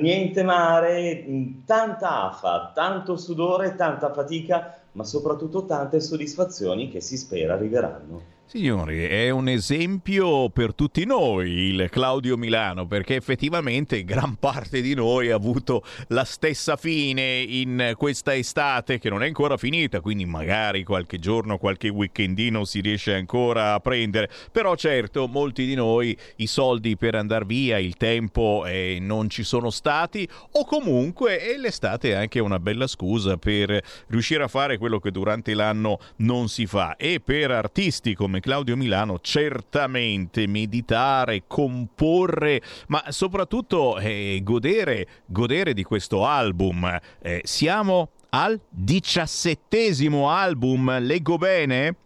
niente mare, tanta afa, tanto sudore, tanta fatica, ma soprattutto tante soddisfazioni che si spera arriveranno. Signori, è un esempio per tutti noi il Claudio Milano, perché effettivamente gran parte di noi ha avuto la stessa fine in questa estate che non è ancora finita, quindi magari qualche giorno, qualche weekendino si riesce ancora a prendere, però certo molti di noi i soldi per andare via, il tempo eh, non ci sono stati o comunque l'estate è anche una bella scusa per riuscire a fare quello che durante l'anno non si fa. E per artisti come Claudio Milano, certamente meditare, comporre, ma soprattutto eh, godere, godere di questo album. Eh, siamo al diciassettesimo album, leggo bene?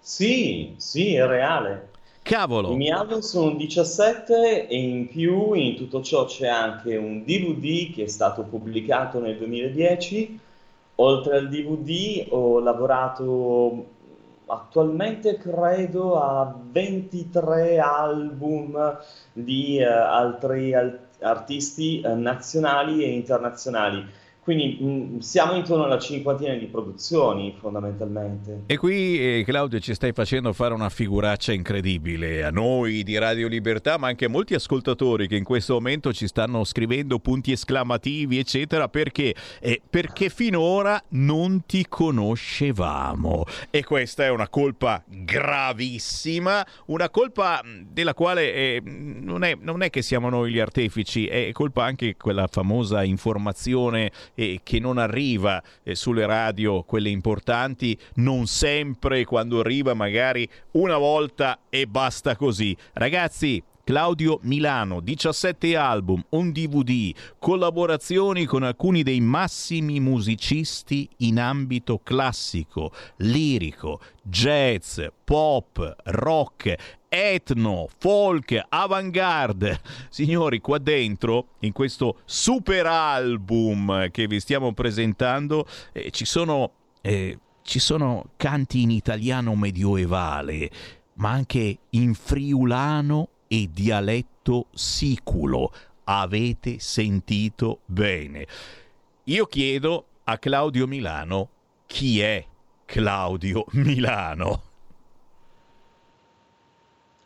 Sì, sì, è reale. Cavolo! I miei album sono 17 e in più in tutto ciò c'è anche un DVD che è stato pubblicato nel 2010. Oltre al DVD ho lavorato attualmente credo a 23 album di uh, altri al- artisti uh, nazionali e internazionali. Quindi mh, siamo intorno alla cinquantina di produzioni fondamentalmente. E qui eh, Claudio ci stai facendo fare una figuraccia incredibile a noi di Radio Libertà, ma anche a molti ascoltatori che in questo momento ci stanno scrivendo punti esclamativi, eccetera, perché? Eh, perché finora non ti conoscevamo. E questa è una colpa gravissima, una colpa della quale eh, non, è, non è che siamo noi gli artefici, è colpa anche quella famosa informazione eh, che non arriva eh, sulle radio, quelle importanti, non sempre quando arriva magari una volta e basta così. Ragazzi, Claudio Milano, 17 album, un DVD, collaborazioni con alcuni dei massimi musicisti in ambito classico, lirico, jazz, pop, rock, etno, folk, avant-garde. Signori, qua dentro, in questo super album che vi stiamo presentando, eh, ci sono... Eh, ci sono canti in italiano medioevale, ma anche in friulano e dialetto siculo. Avete sentito bene. Io chiedo a Claudio Milano chi è Claudio Milano.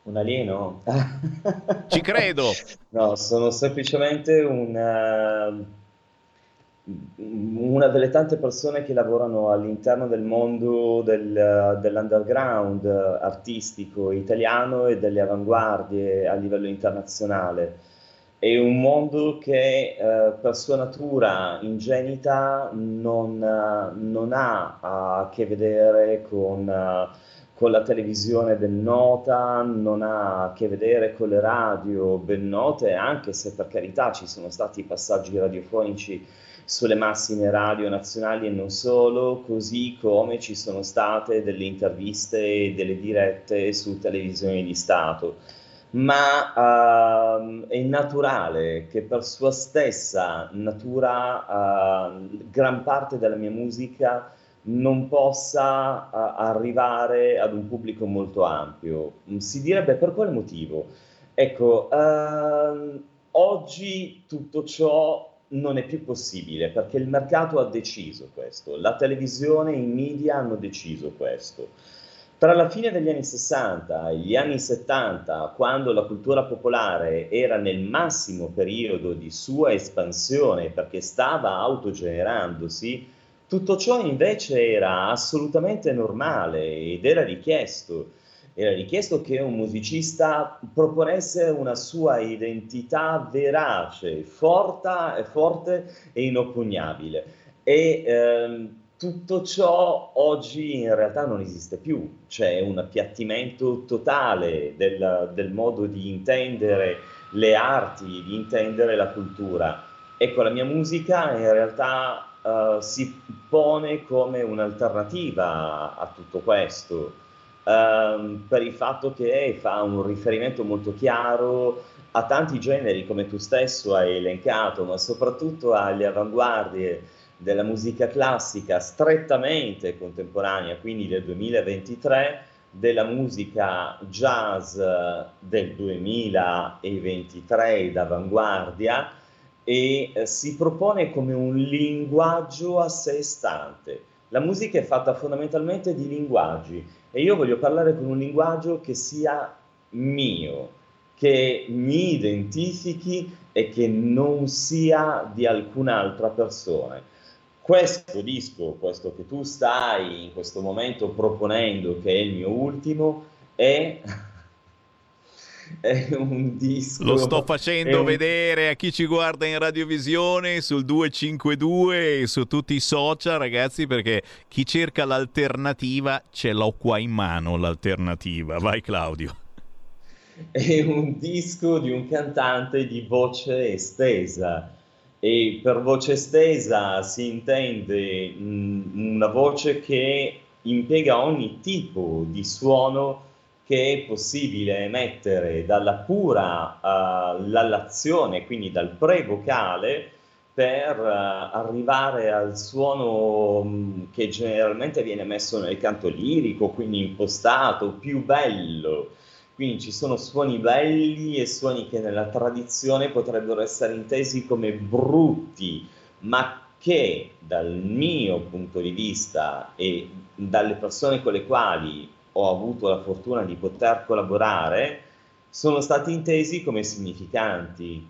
Un alieno? Ci credo. no, sono semplicemente una, una delle tante persone che lavorano all'interno del mondo del, dell'underground artistico italiano e delle avanguardie a livello internazionale. È un mondo che eh, per sua natura ingenita non, non ha a che vedere con... Uh, con la televisione ben nota, non ha a che vedere con le radio ben note, anche se per carità ci sono stati passaggi radiofonici sulle massime radio nazionali e non solo, così come ci sono state delle interviste e delle dirette su televisioni di Stato. ma uh, è naturale che per sua stessa natura uh, gran parte della mia musica non possa uh, arrivare ad un pubblico molto ampio. Si direbbe per quale motivo? Ecco, ehm, oggi tutto ciò non è più possibile perché il mercato ha deciso questo, la televisione e i media hanno deciso questo. Tra la fine degli anni 60 e gli anni 70, quando la cultura popolare era nel massimo periodo di sua espansione perché stava autogenerandosi, tutto ciò invece era assolutamente normale ed era richiesto. Era richiesto che un musicista proponesse una sua identità verace, forte, forte e inoppugnabile. E ehm, tutto ciò oggi in realtà non esiste più, c'è un appiattimento totale del, del modo di intendere le arti, di intendere la cultura. Ecco, la mia musica in realtà uh, si pone come un'alternativa a tutto questo, uh, per il fatto che fa un riferimento molto chiaro a tanti generi come tu stesso hai elencato, ma soprattutto alle avanguardie della musica classica strettamente contemporanea, quindi del 2023, della musica jazz del 2023 d'avanguardia e eh, si propone come un linguaggio a sé stante. La musica è fatta fondamentalmente di linguaggi e io voglio parlare con un linguaggio che sia mio, che mi identifichi e che non sia di alcun'altra persona. Questo disco, questo che tu stai in questo momento proponendo, che è il mio ultimo, è è un disco. Lo sto facendo un... vedere a chi ci guarda in radiovisione sul 252 e su tutti i social, ragazzi, perché chi cerca l'alternativa ce l'ho qua in mano l'alternativa. Vai Claudio. È un disco di un cantante di voce estesa e per voce estesa si intende mh, una voce che impiega ogni tipo di suono che è possibile emettere dalla pura uh, lallazione, quindi dal pre-vocale, per uh, arrivare al suono um, che generalmente viene messo nel canto lirico, quindi impostato, più bello. Quindi ci sono suoni belli e suoni che nella tradizione potrebbero essere intesi come brutti, ma che dal mio punto di vista e dalle persone con le quali ho avuto la fortuna di poter collaborare sono stati intesi come significanti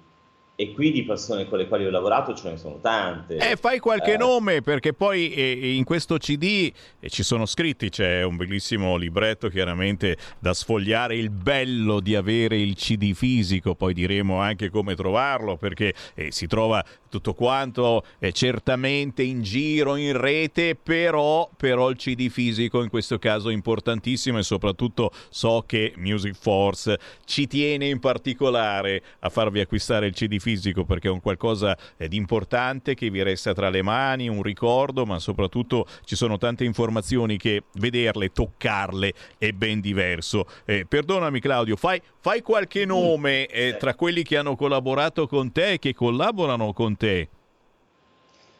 e qui di persone con le quali ho lavorato ce ne sono tante. Eh, fai qualche eh. nome perché poi eh, in questo CD eh, ci sono scritti, c'è un bellissimo libretto chiaramente da sfogliare, il bello di avere il CD fisico, poi diremo anche come trovarlo perché eh, si trova tutto quanto è certamente in giro, in rete, però, però il CD fisico in questo caso è importantissimo e soprattutto so che Music Force ci tiene in particolare a farvi acquistare il CD fisico perché è un qualcosa eh, di importante che vi resta tra le mani, un ricordo, ma soprattutto ci sono tante informazioni che vederle, toccarle è ben diverso. Eh, perdonami Claudio, fai, fai qualche nome eh, tra quelli che hanno collaborato con te e che collaborano con te?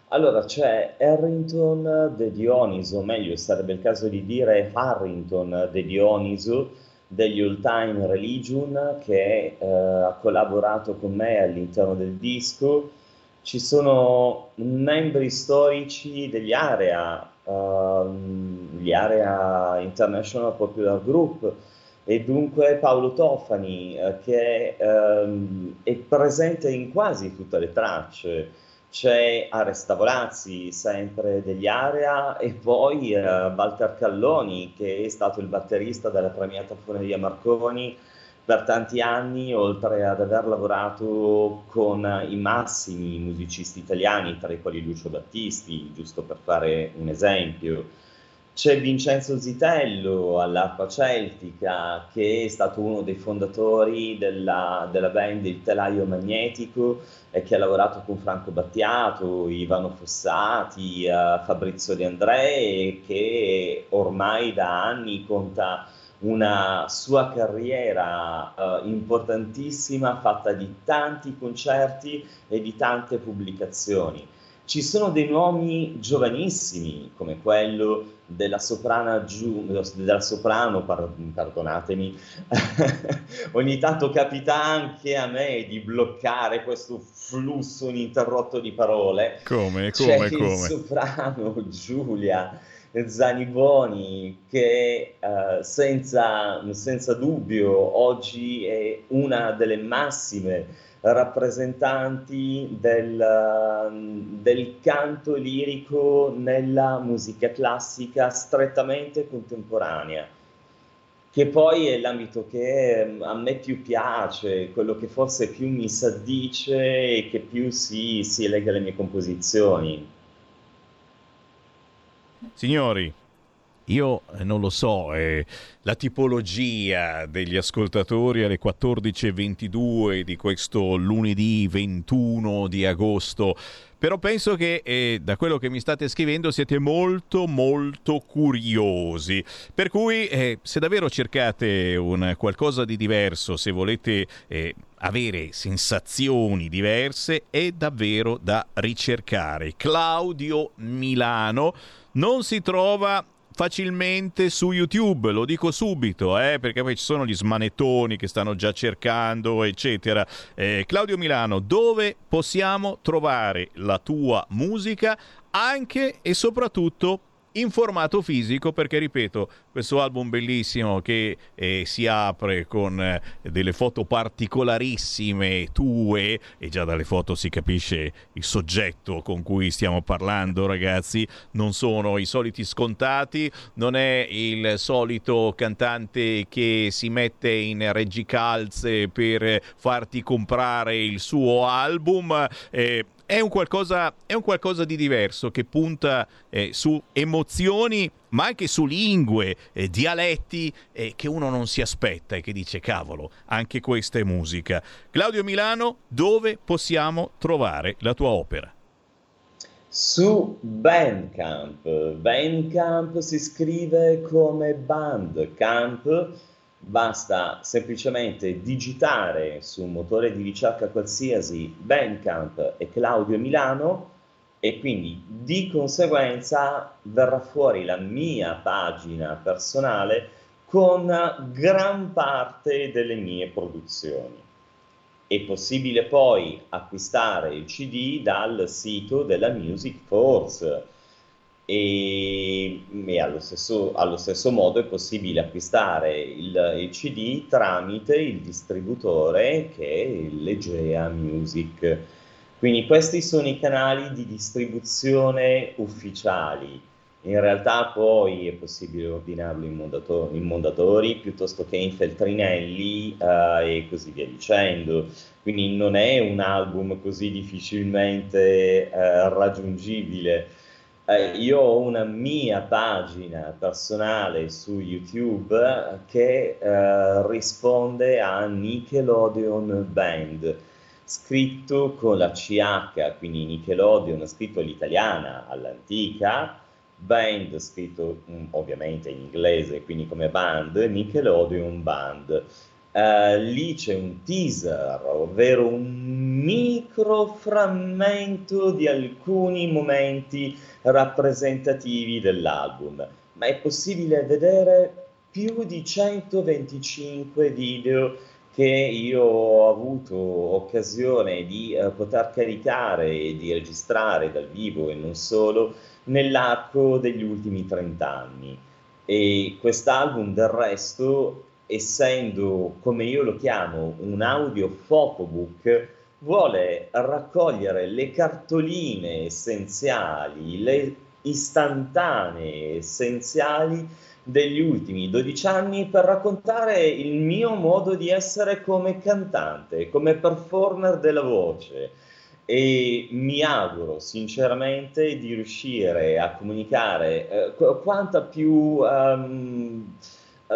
Allora c'è Harrington De Dioniso, meglio sarebbe il caso di dire Harrington De Dioniso degli All Time Religion che eh, ha collaborato con me all'interno del disco. Ci sono membri storici degli Area, uh, gli Area International Popular Group, e dunque Paolo Tofani eh, che ehm, è presente in quasi tutte le tracce. C'è Ares Tavolazzi, sempre degli Area, e poi eh, Walter Calloni, che è stato il batterista della premiata Foneria Marconi per tanti anni, oltre ad aver lavorato con i massimi musicisti italiani, tra i quali Lucio Battisti, giusto per fare un esempio. C'è Vincenzo Zitello all'arpa celtica, che è stato uno dei fondatori della, della band Il Telaio Magnetico e che ha lavorato con Franco Battiato, Ivano Fossati, uh, Fabrizio De André e che ormai da anni conta una sua carriera uh, importantissima fatta di tanti concerti e di tante pubblicazioni. Ci sono dei nomi giovanissimi come quello della, soprana giu, della soprano, perdonatemi, ogni tanto capita anche a me di bloccare questo flusso ininterrotto di parole. Come, come, C'è come? il soprano Giulia Zaniboni che eh, senza, senza dubbio oggi è una delle massime rappresentanti del, del, canto lirico nella musica classica strettamente contemporanea, che poi è l'ambito che mm, a me più piace, quello che forse più mi s'addice e che più si, si lega alle mie composizioni. Signori, io eh, non lo so, eh, la tipologia degli ascoltatori alle 14.22 di questo lunedì 21 di agosto, però penso che eh, da quello che mi state scrivendo siete molto molto curiosi, per cui eh, se davvero cercate un qualcosa di diverso, se volete eh, avere sensazioni diverse, è davvero da ricercare. Claudio Milano non si trova facilmente su YouTube, lo dico subito, eh, perché poi ci sono gli smanettoni che stanno già cercando, eccetera. Eh, Claudio Milano, dove possiamo trovare la tua musica anche e soprattutto in formato fisico perché ripeto questo album bellissimo che eh, si apre con eh, delle foto particolarissime tue e già dalle foto si capisce il soggetto con cui stiamo parlando ragazzi. Non sono i soliti scontati non è il solito cantante che si mette in reggicalze per farti comprare il suo album eh, è un, qualcosa, è un qualcosa di diverso che punta eh, su emozioni ma anche su lingue, eh, dialetti eh, che uno non si aspetta e che dice cavolo, anche questa è musica. Claudio Milano, dove possiamo trovare la tua opera? Su Bandcamp. Bandcamp si scrive come Bandcamp basta semplicemente digitare su un motore di ricerca qualsiasi Bandcamp e Claudio Milano e quindi di conseguenza verrà fuori la mia pagina personale con gran parte delle mie produzioni. È possibile poi acquistare il CD dal sito della Music Force e, e allo, stesso, allo, stesso, modo è possibile acquistare il, il, CD tramite il distributore che è l'Egea Music. Quindi questi sono i canali di distribuzione ufficiali. In realtà poi è possibile ordinarlo in, mondato- in mondatori piuttosto che in feltrinelli eh, e così via dicendo. Quindi non è un album così difficilmente eh, raggiungibile eh, io ho una mia pagina personale su YouTube che eh, risponde a Nickelodeon Band, scritto con la CH, quindi Nickelodeon scritto all'italiana, all'antica, Band scritto mh, mm, ovviamente in inglese, quindi come band, Nickelodeon Band. Uh, lì c'è un teaser, ovvero un micro frammento di alcuni momenti rappresentativi dell'album, ma è possibile vedere più di 125 video che io ho avuto occasione di uh, poter caricare e di registrare dal vivo e non solo nell'arco degli ultimi 30 anni. E quest'album del resto essendo, come io lo chiamo, un audio photobook, vuole raccogliere le cartoline essenziali, le istantanee essenziali degli ultimi 12 anni per raccontare il mio modo di essere come cantante, come performer della voce. E mi auguro sinceramente di riuscire a comunicare eh, qu- quanta più um,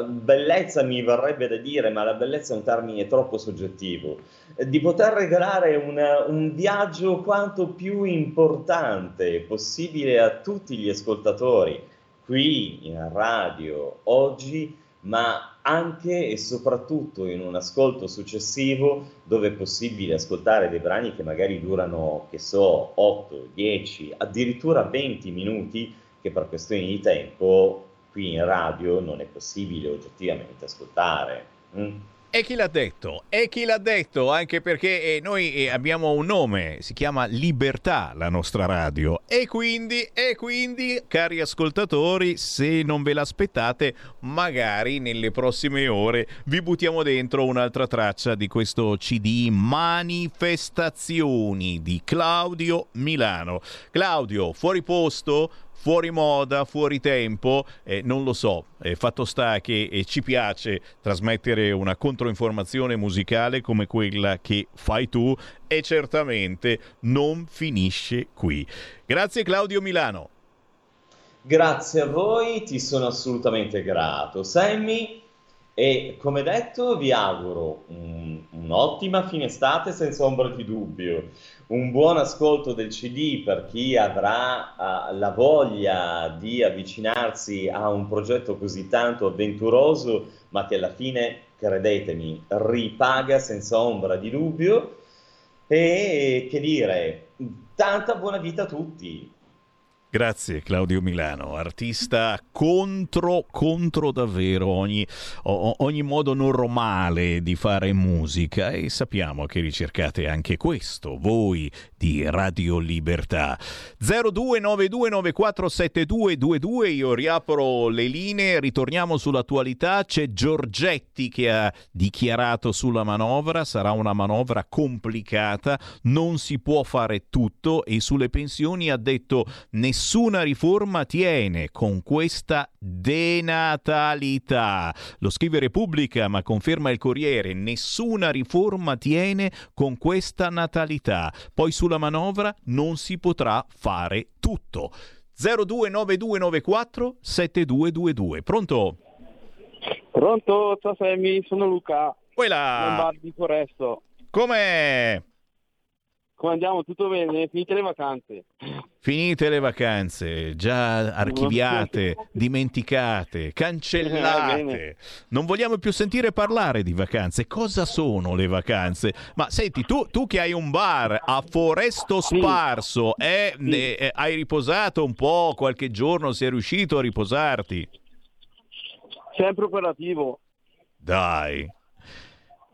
bellezza mi verrebbe da dire, ma la bellezza è un termine troppo soggettivo, di poter regalare una, un viaggio quanto più importante possibile a tutti gli ascoltatori qui in radio oggi, ma anche e soprattutto in un ascolto successivo dove è possibile ascoltare dei brani che magari durano, che so, 8, 10, addirittura 20 minuti, che per questioni di tempo qui in radio non è possibile oggettivamente ascoltare. Mm? E chi l'ha detto? E chi l'ha detto? Anche perché eh, noi eh, abbiamo un nome, si chiama Libertà la nostra radio. E quindi, e quindi, cari ascoltatori, se non ve l'aspettate, magari nelle prossime ore vi buttiamo dentro un'altra traccia di questo CD Manifestazioni di Claudio Milano. Claudio, fuori posto? Fuori moda, fuori tempo, eh, non lo so. Eh, fatto sta che eh, ci piace trasmettere una controinformazione musicale come quella che fai tu e certamente non finisce qui. Grazie Claudio Milano. Grazie a voi, ti sono assolutamente grato. Sammy, e come detto vi auguro un, un'ottima fine estate senza ombra di dubbio un buon ascolto del CD per chi avrà uh, la voglia di avvicinarsi a un progetto così tanto avventuroso, ma che alla fine, credetemi, ripaga senza ombra di dubbio. E che dire, tanta buona vita a tutti. Grazie Claudio Milano, artista contro, contro davvero ogni, ogni, modo normale di fare musica. E sappiamo che ricercate anche questo, voi di Radio Libertà. 0292947222, io riapro le linee, ritorniamo sull'attualità, c'è Giorgetti che ha dichiarato sulla manovra, sarà una manovra complicata, non si può fare tutto e sulle pensioni ha detto nessuna riforma tiene con questa denatalità. Lo scrive Repubblica, ma conferma il Corriere, nessuna riforma tiene con questa natalità. Poi sulla manovra non si potrà fare tutto. 029294 7222. Pronto? Pronto, ciao Sammy, sono Luca. Quella. Lombardi Foresto. Com'è? Come andiamo? Tutto bene? Finite le vacanze? Finite le vacanze, già archiviate, dimenticate, cancellate. Non vogliamo più sentire parlare di vacanze. Cosa sono le vacanze? Ma senti, tu, tu che hai un bar a Foresto Sparso, eh, sì. eh, hai riposato un po'? Qualche giorno sei riuscito a riposarti? Sempre operativo. Dai,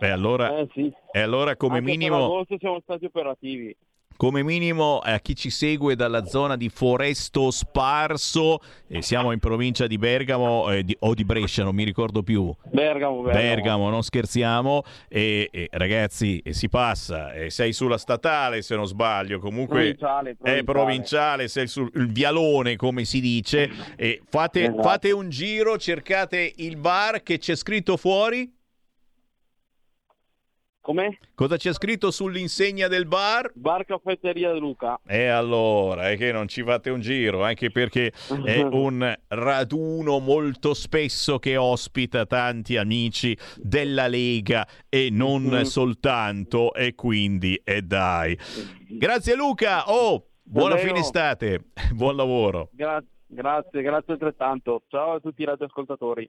e allora, eh, sì. e allora come Anche minimo... Siamo stati operativi. Come minimo a chi ci segue dalla zona di Foresto Sparso, eh, siamo in provincia di Bergamo eh, di, o di Brescia, non mi ricordo più. Bergamo, Bergamo. Bergamo non scherziamo. E, e ragazzi, si passa, sei sulla statale se non sbaglio, comunque provinciale, provinciale. è provinciale, sei sul vialone come si dice. E fate, Esatto. fate un giro, cercate il bar che c'è scritto fuori. Come? Cosa c'è scritto sull'insegna del bar? Bar Caffetteria Luca. E allora, è che non ci fate un giro, anche perché è un raduno molto spesso che ospita tanti amici della Lega e non Mhm. soltanto, e quindi, e dai. Grazie Luca, oh, buona Davvero. fine estate, buon lavoro. Gra- grazie, grazie altrettanto. Ciao a tutti i radioascoltatori.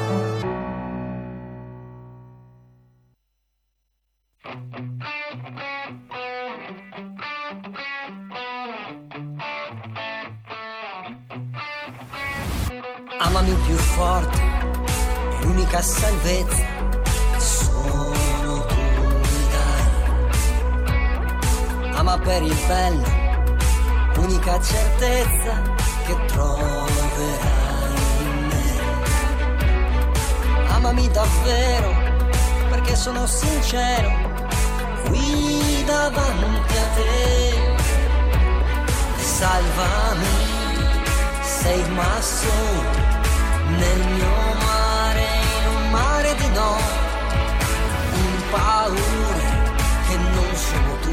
Amami più forte, l'unica salvezza che solo tu. Ama per il bello, unica certezza che troverai in me. Amami davvero, perché sono sincero, qui davanti a te. Salvami save my soul nel mio mare, in un mare di no, in paure che non sono tu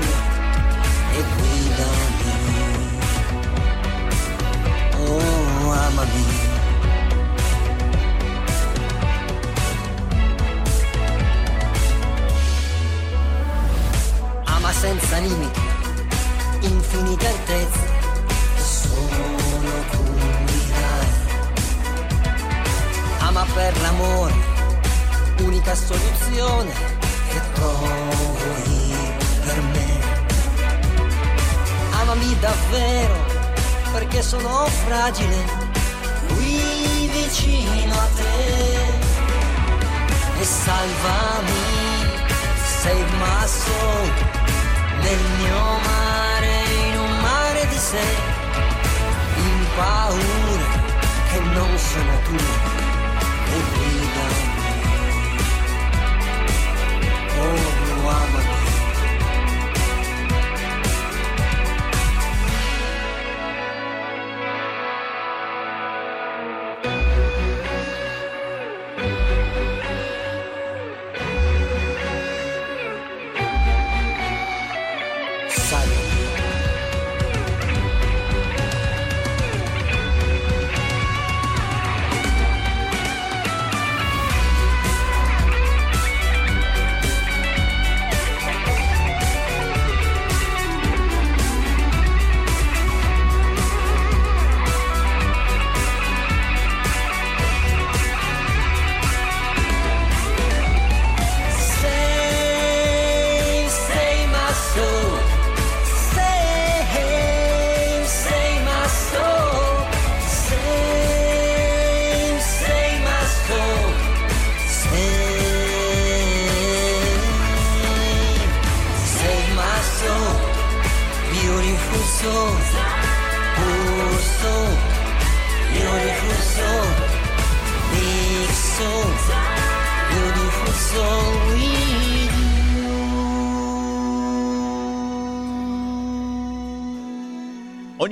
e guidami. Oh, amami. Ama senza limiti, infinite altezze, per l'amore, unica soluzione che trovi per me. Amami davvero, perché sono fragile, qui vicino a te. E salvami, save my soul, nel mio mare, in un mare di sé, in paure che non sono tu e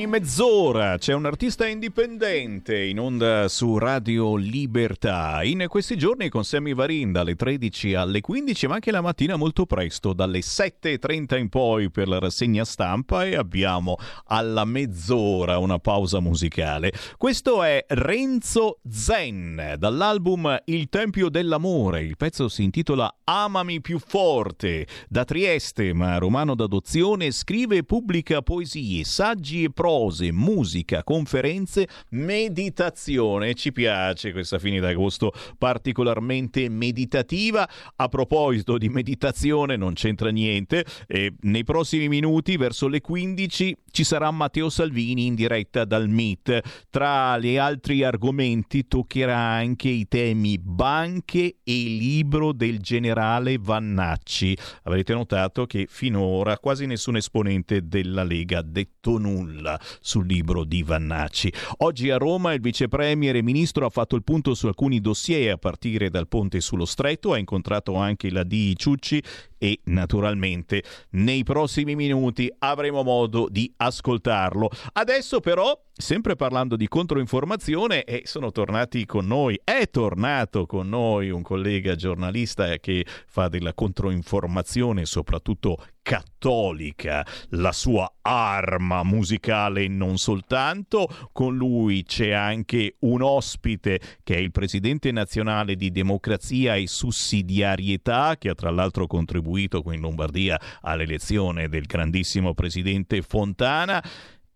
Mezz'ora c'è un artista indipendente in onda su Radio Libertà. In questi giorni con Sammy Varin dalle 13 alle 15, ma anche la mattina molto presto, dalle 7.30 in poi per la rassegna stampa e abbiamo alla mezz'ora una pausa musicale. Questo è Renzo Zen dall'album Il Tempio dell'Amore. Il pezzo si intitola Amami più forte. Da Trieste, ma romano d'adozione, scrive e pubblica poesie, saggi e prose, musica, conferenze, meditazione. Ci piace questa fine d'agosto particolarmente meditativa. A proposito di meditazione, non c'entra niente. E nei prossimi minuti, verso le 15, ci sarà Matteo Salvini in diretta dal MIT. Tra gli altri argomenti toccherà anche i temi banche e libro del generale Vannacci. Avrete notato che finora quasi nessun esponente della Lega ha detto nulla sul libro di Vannacci. Oggi a Roma il vice premier e ministro ha fatto il punto su alcuni dossier a partire dal ponte sullo stretto, ha incontrato anche la DI Ciucci e naturalmente nei prossimi minuti avremo modo di ascoltarlo. Adesso però sempre parlando di controinformazione, e sono tornati con noi, è tornato con noi un collega giornalista che fa della controinformazione, soprattutto cattolica, la sua arma musicale non soltanto. Con lui c'è anche un ospite che è il presidente nazionale di democrazia e sussidiarietà, che ha tra l'altro contribuito qui in Lombardia all'elezione del grandissimo presidente Fontana.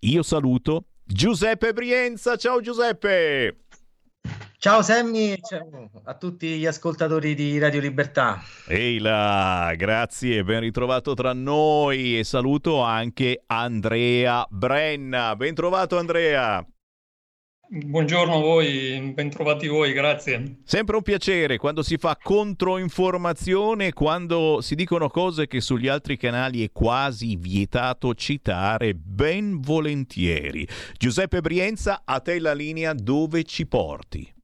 Io saluto Giuseppe Brienza. Ciao Giuseppe! Ciao Sammy, ciao a tutti gli ascoltatori di Radio Libertà. Ehi là, grazie, ben ritrovato tra noi e saluto anche Andrea Brenna. Ben trovato Andrea. Buongiorno a voi, bentrovati voi, grazie. Sempre un piacere quando si fa controinformazione, quando si dicono cose che sugli altri canali è quasi vietato citare, ben volentieri. Giuseppe Brienza, a te la linea dove ci porti?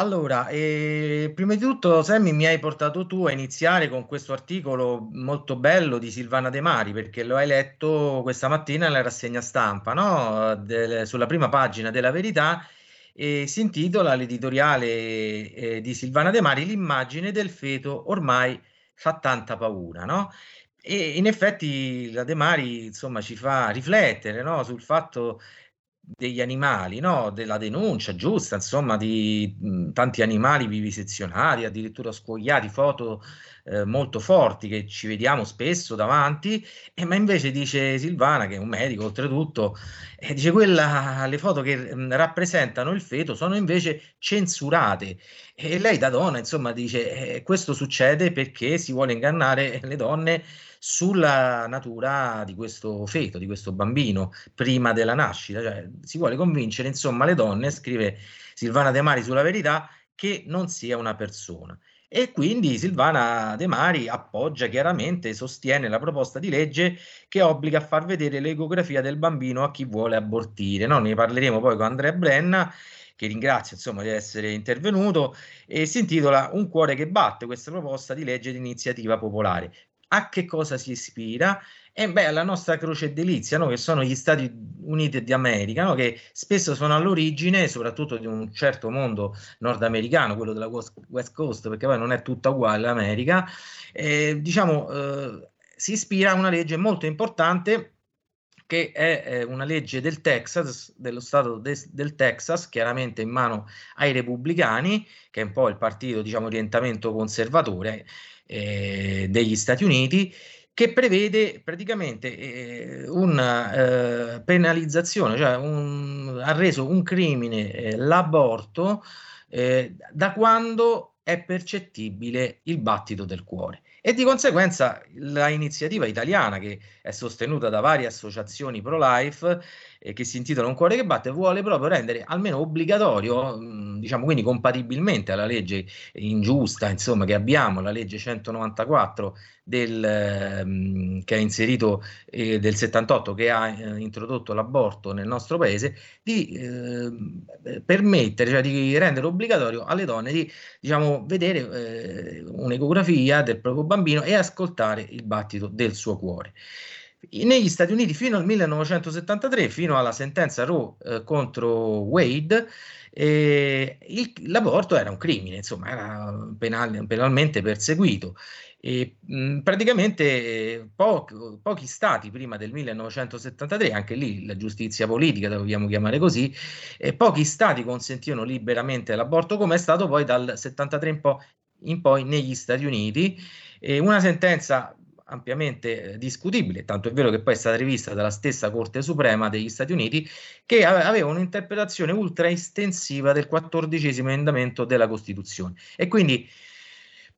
Allora, eh, prima di tutto, Sammy, mi hai portato tu a iniziare con questo articolo molto bello di Silvana De Mari, perché lo hai letto questa mattina nella rassegna stampa, no? Del- sulla prima pagina della Verità, e si intitola l'editoriale eh, di Silvana De Mari, L'immagine del feto ormai fa tanta paura, no? E in effetti la De Mari, insomma, ci fa riflettere, no? Sul fatto degli animali, no? Della denuncia giusta, insomma, di tanti animali vivisezionati, addirittura scuoiati, foto eh, molto forti che ci vediamo spesso davanti, e, ma invece dice Silvana, che è un medico oltretutto, eh, dice quella, le foto che mh, rappresentano il feto sono invece censurate. E lei da donna, insomma, dice eh, questo succede perché si vuole ingannare le donne sulla natura di questo feto, di questo bambino, prima della nascita. Cioè, si vuole convincere, insomma, le donne, scrive Silvana De Mari sulla verità, che non sia una persona. E quindi Silvana De Mari appoggia chiaramente, sostiene la proposta di legge che obbliga a far vedere l'ecografia del bambino a chi vuole abortire. No? Ne parleremo poi con Andrea Brenna che ringrazio insomma di essere intervenuto, e si intitola Un cuore che batte, questa proposta di legge di iniziativa popolare a che cosa si ispira? E beh, alla nostra croce delizia, no? che sono gli Stati Uniti d'America, no? che spesso sono all'origine, soprattutto di un certo mondo nordamericano, quello della West Coast, perché poi non è tutta uguale l'America, eh, diciamo, eh, si ispira a una legge molto importante che è eh, una legge del Texas, dello Stato de- del Texas, chiaramente in mano ai repubblicani, che è un po' il partito, diciamo, orientamento conservatore, eh, degli Stati Uniti che prevede praticamente eh, una eh, penalizzazione, cioè un, ha reso un crimine eh, l'aborto eh, da quando è percettibile il battito del cuore. E di conseguenza l'iniziativa italiana, che è sostenuta da varie associazioni pro-life, eh, che si intitola Un cuore che batte, vuole proprio rendere almeno obbligatorio, mh, diciamo quindi compatibilmente alla legge ingiusta, insomma, che abbiamo, la legge 194 del, ehm, che ha inserito eh, del 78 che ha eh, introdotto l'aborto nel nostro paese di eh, permettere cioè di rendere obbligatorio alle donne di diciamo vedere eh, un'ecografia del proprio bambino e ascoltare il battito del suo cuore negli Stati Uniti fino al 1973, fino alla sentenza Roe eh, contro Wade, eh, il, l'aborto era un crimine, insomma, era penal, penalmente perseguito. E, mh, praticamente eh, po- pochi stati prima del 1973, anche lì la giustizia politica, la vogliamo chiamare così, eh, pochi stati consentivano liberamente l'aborto, come è stato poi dal 73 in, po- in poi negli Stati Uniti. Eh, una sentenza ampiamente eh, discutibile, tanto è vero che poi è stata rivista dalla stessa Corte Suprema degli Stati Uniti, che aveva un'interpretazione ultra estensiva del quattordicesimo emendamento della Costituzione e quindi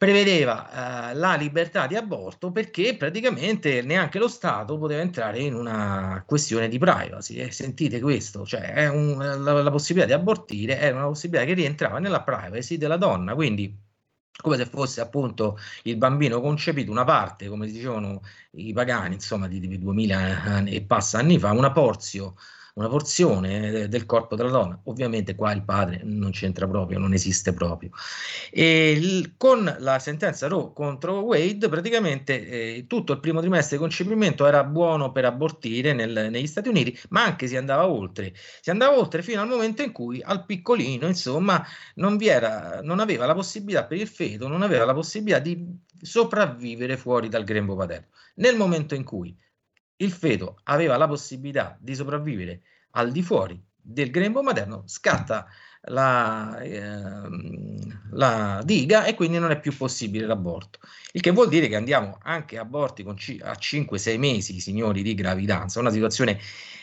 prevedeva eh, la libertà di aborto perché praticamente neanche lo Stato poteva entrare in una questione di privacy. Eh, sentite questo, cioè un, la, la possibilità di abortire è una possibilità che rientrava nella privacy della donna, quindi come se fosse appunto il bambino concepito, una parte, come dicevano i pagani, insomma, di, di 2000 anni e passa anni fa, una porzio una porzione del corpo della donna. Ovviamente qua il padre non c'entra proprio, non esiste proprio. E il, con la sentenza Roe contro Wade, praticamente eh, tutto il primo trimestre di concepimento era buono per abortire nel, negli Stati Uniti, ma anche si andava oltre. Si andava oltre fino al momento in cui al piccolino, insomma, non, vi era, non aveva la possibilità per il feto, non aveva la possibilità di sopravvivere fuori dal grembo paterno. Nel momento in cui il feto aveva la possibilità di sopravvivere al di fuori del grembo materno, scatta la, eh, la, diga e quindi non è più possibile l'aborto. Il che vuol dire che andiamo anche a aborti con c- a 5-6 mesi, signori, di gravidanza, una situazione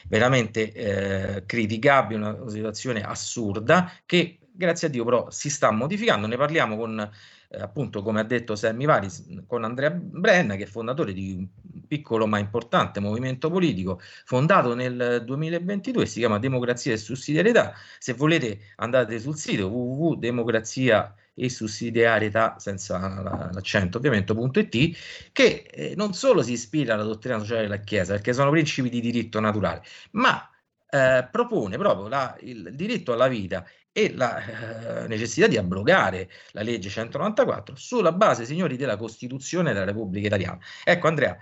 veramente eh, criticabile, una situazione assurda che grazie a Dio però si sta modificando. Ne parliamo con eh, appunto come ha detto Sammy Varis con Andrea Brenna che è fondatore di un piccolo ma importante movimento politico fondato nel 2022 si chiama Democrazia e Sussidiarietà. Se volete andate sul sito www.democrazia e sussidiarietà senza l'accento ovviamente.it che eh, non solo si ispira alla dottrina sociale della Chiesa perché sono principi di diritto naturale ma eh, propone proprio la, il diritto alla vita e la eh, necessità di abrogare la legge 194 sulla base, signori, della Costituzione della Repubblica Italiana. Ecco Andrea,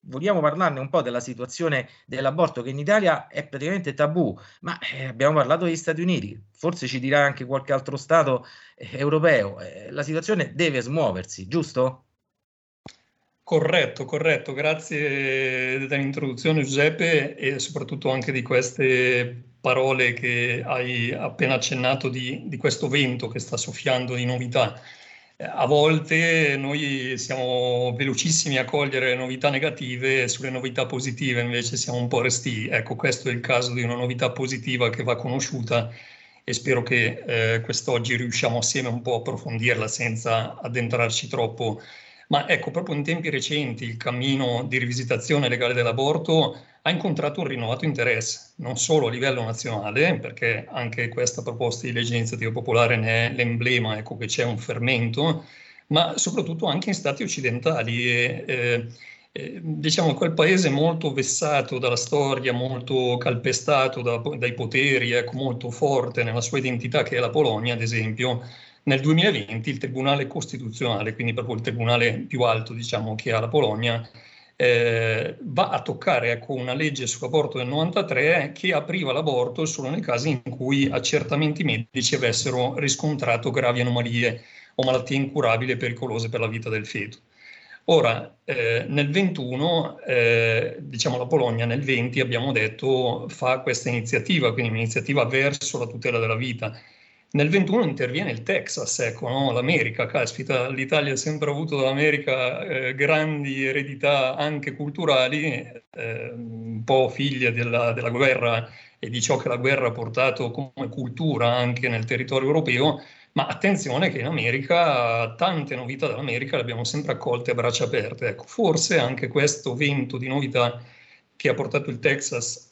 vogliamo parlarne un po' della situazione dell'aborto che in Italia è praticamente tabù, ma eh, abbiamo parlato degli Stati Uniti, forse ci dirà anche qualche altro Stato eh, europeo, eh, la situazione deve smuoversi, giusto? Corretto, corretto, grazie dell'introduzione Giuseppe e soprattutto anche di queste parole che hai appena accennato di, di questo vento che sta soffiando di novità. A volte noi siamo velocissimi a cogliere novità negative e sulle novità positive invece siamo un po' resti. Ecco, questo è il caso di una novità positiva che va conosciuta e spero che eh, quest'oggi riusciamo assieme un po' a approfondirla senza addentrarci troppo. Ma ecco, proprio in tempi recenti il cammino di rivisitazione legale dell'aborto ha incontrato un rinnovato interesse, non solo a livello nazionale, perché anche questa proposta di legge iniziativa popolare ne è l'emblema, ecco che c'è un fermento, ma soprattutto anche in stati occidentali. E, eh, eh, diciamo quel paese molto vessato dalla storia, molto calpestato da, dai poteri, ecco, molto forte nella sua identità che è la Polonia, ad esempio, nel 2020 il Tribunale Costituzionale, quindi proprio il tribunale più alto diciamo, che ha la Polonia, eh, va a toccare ecco, una legge sull'aborto del 93 che apriva l'aborto solo nei casi in cui accertamenti medici avessero riscontrato gravi anomalie o malattie incurabili e pericolose per la vita del feto. Ora, eh, nel 21, eh, diciamo la Polonia nel 20 abbiamo detto fa questa iniziativa, quindi un'iniziativa verso la tutela della vita nel 21 interviene il Texas, ecco, no? l'America, caspita, l'Italia ha sempre avuto dall'America eh, grandi eredità anche culturali, eh, un po' figlie della, della, guerra e di ciò che la guerra ha portato come cultura anche nel territorio europeo, ma attenzione che in America tante novità dall'America le abbiamo sempre accolte a braccia aperte. Ecco, forse anche questo vento di novità che ha portato il Texas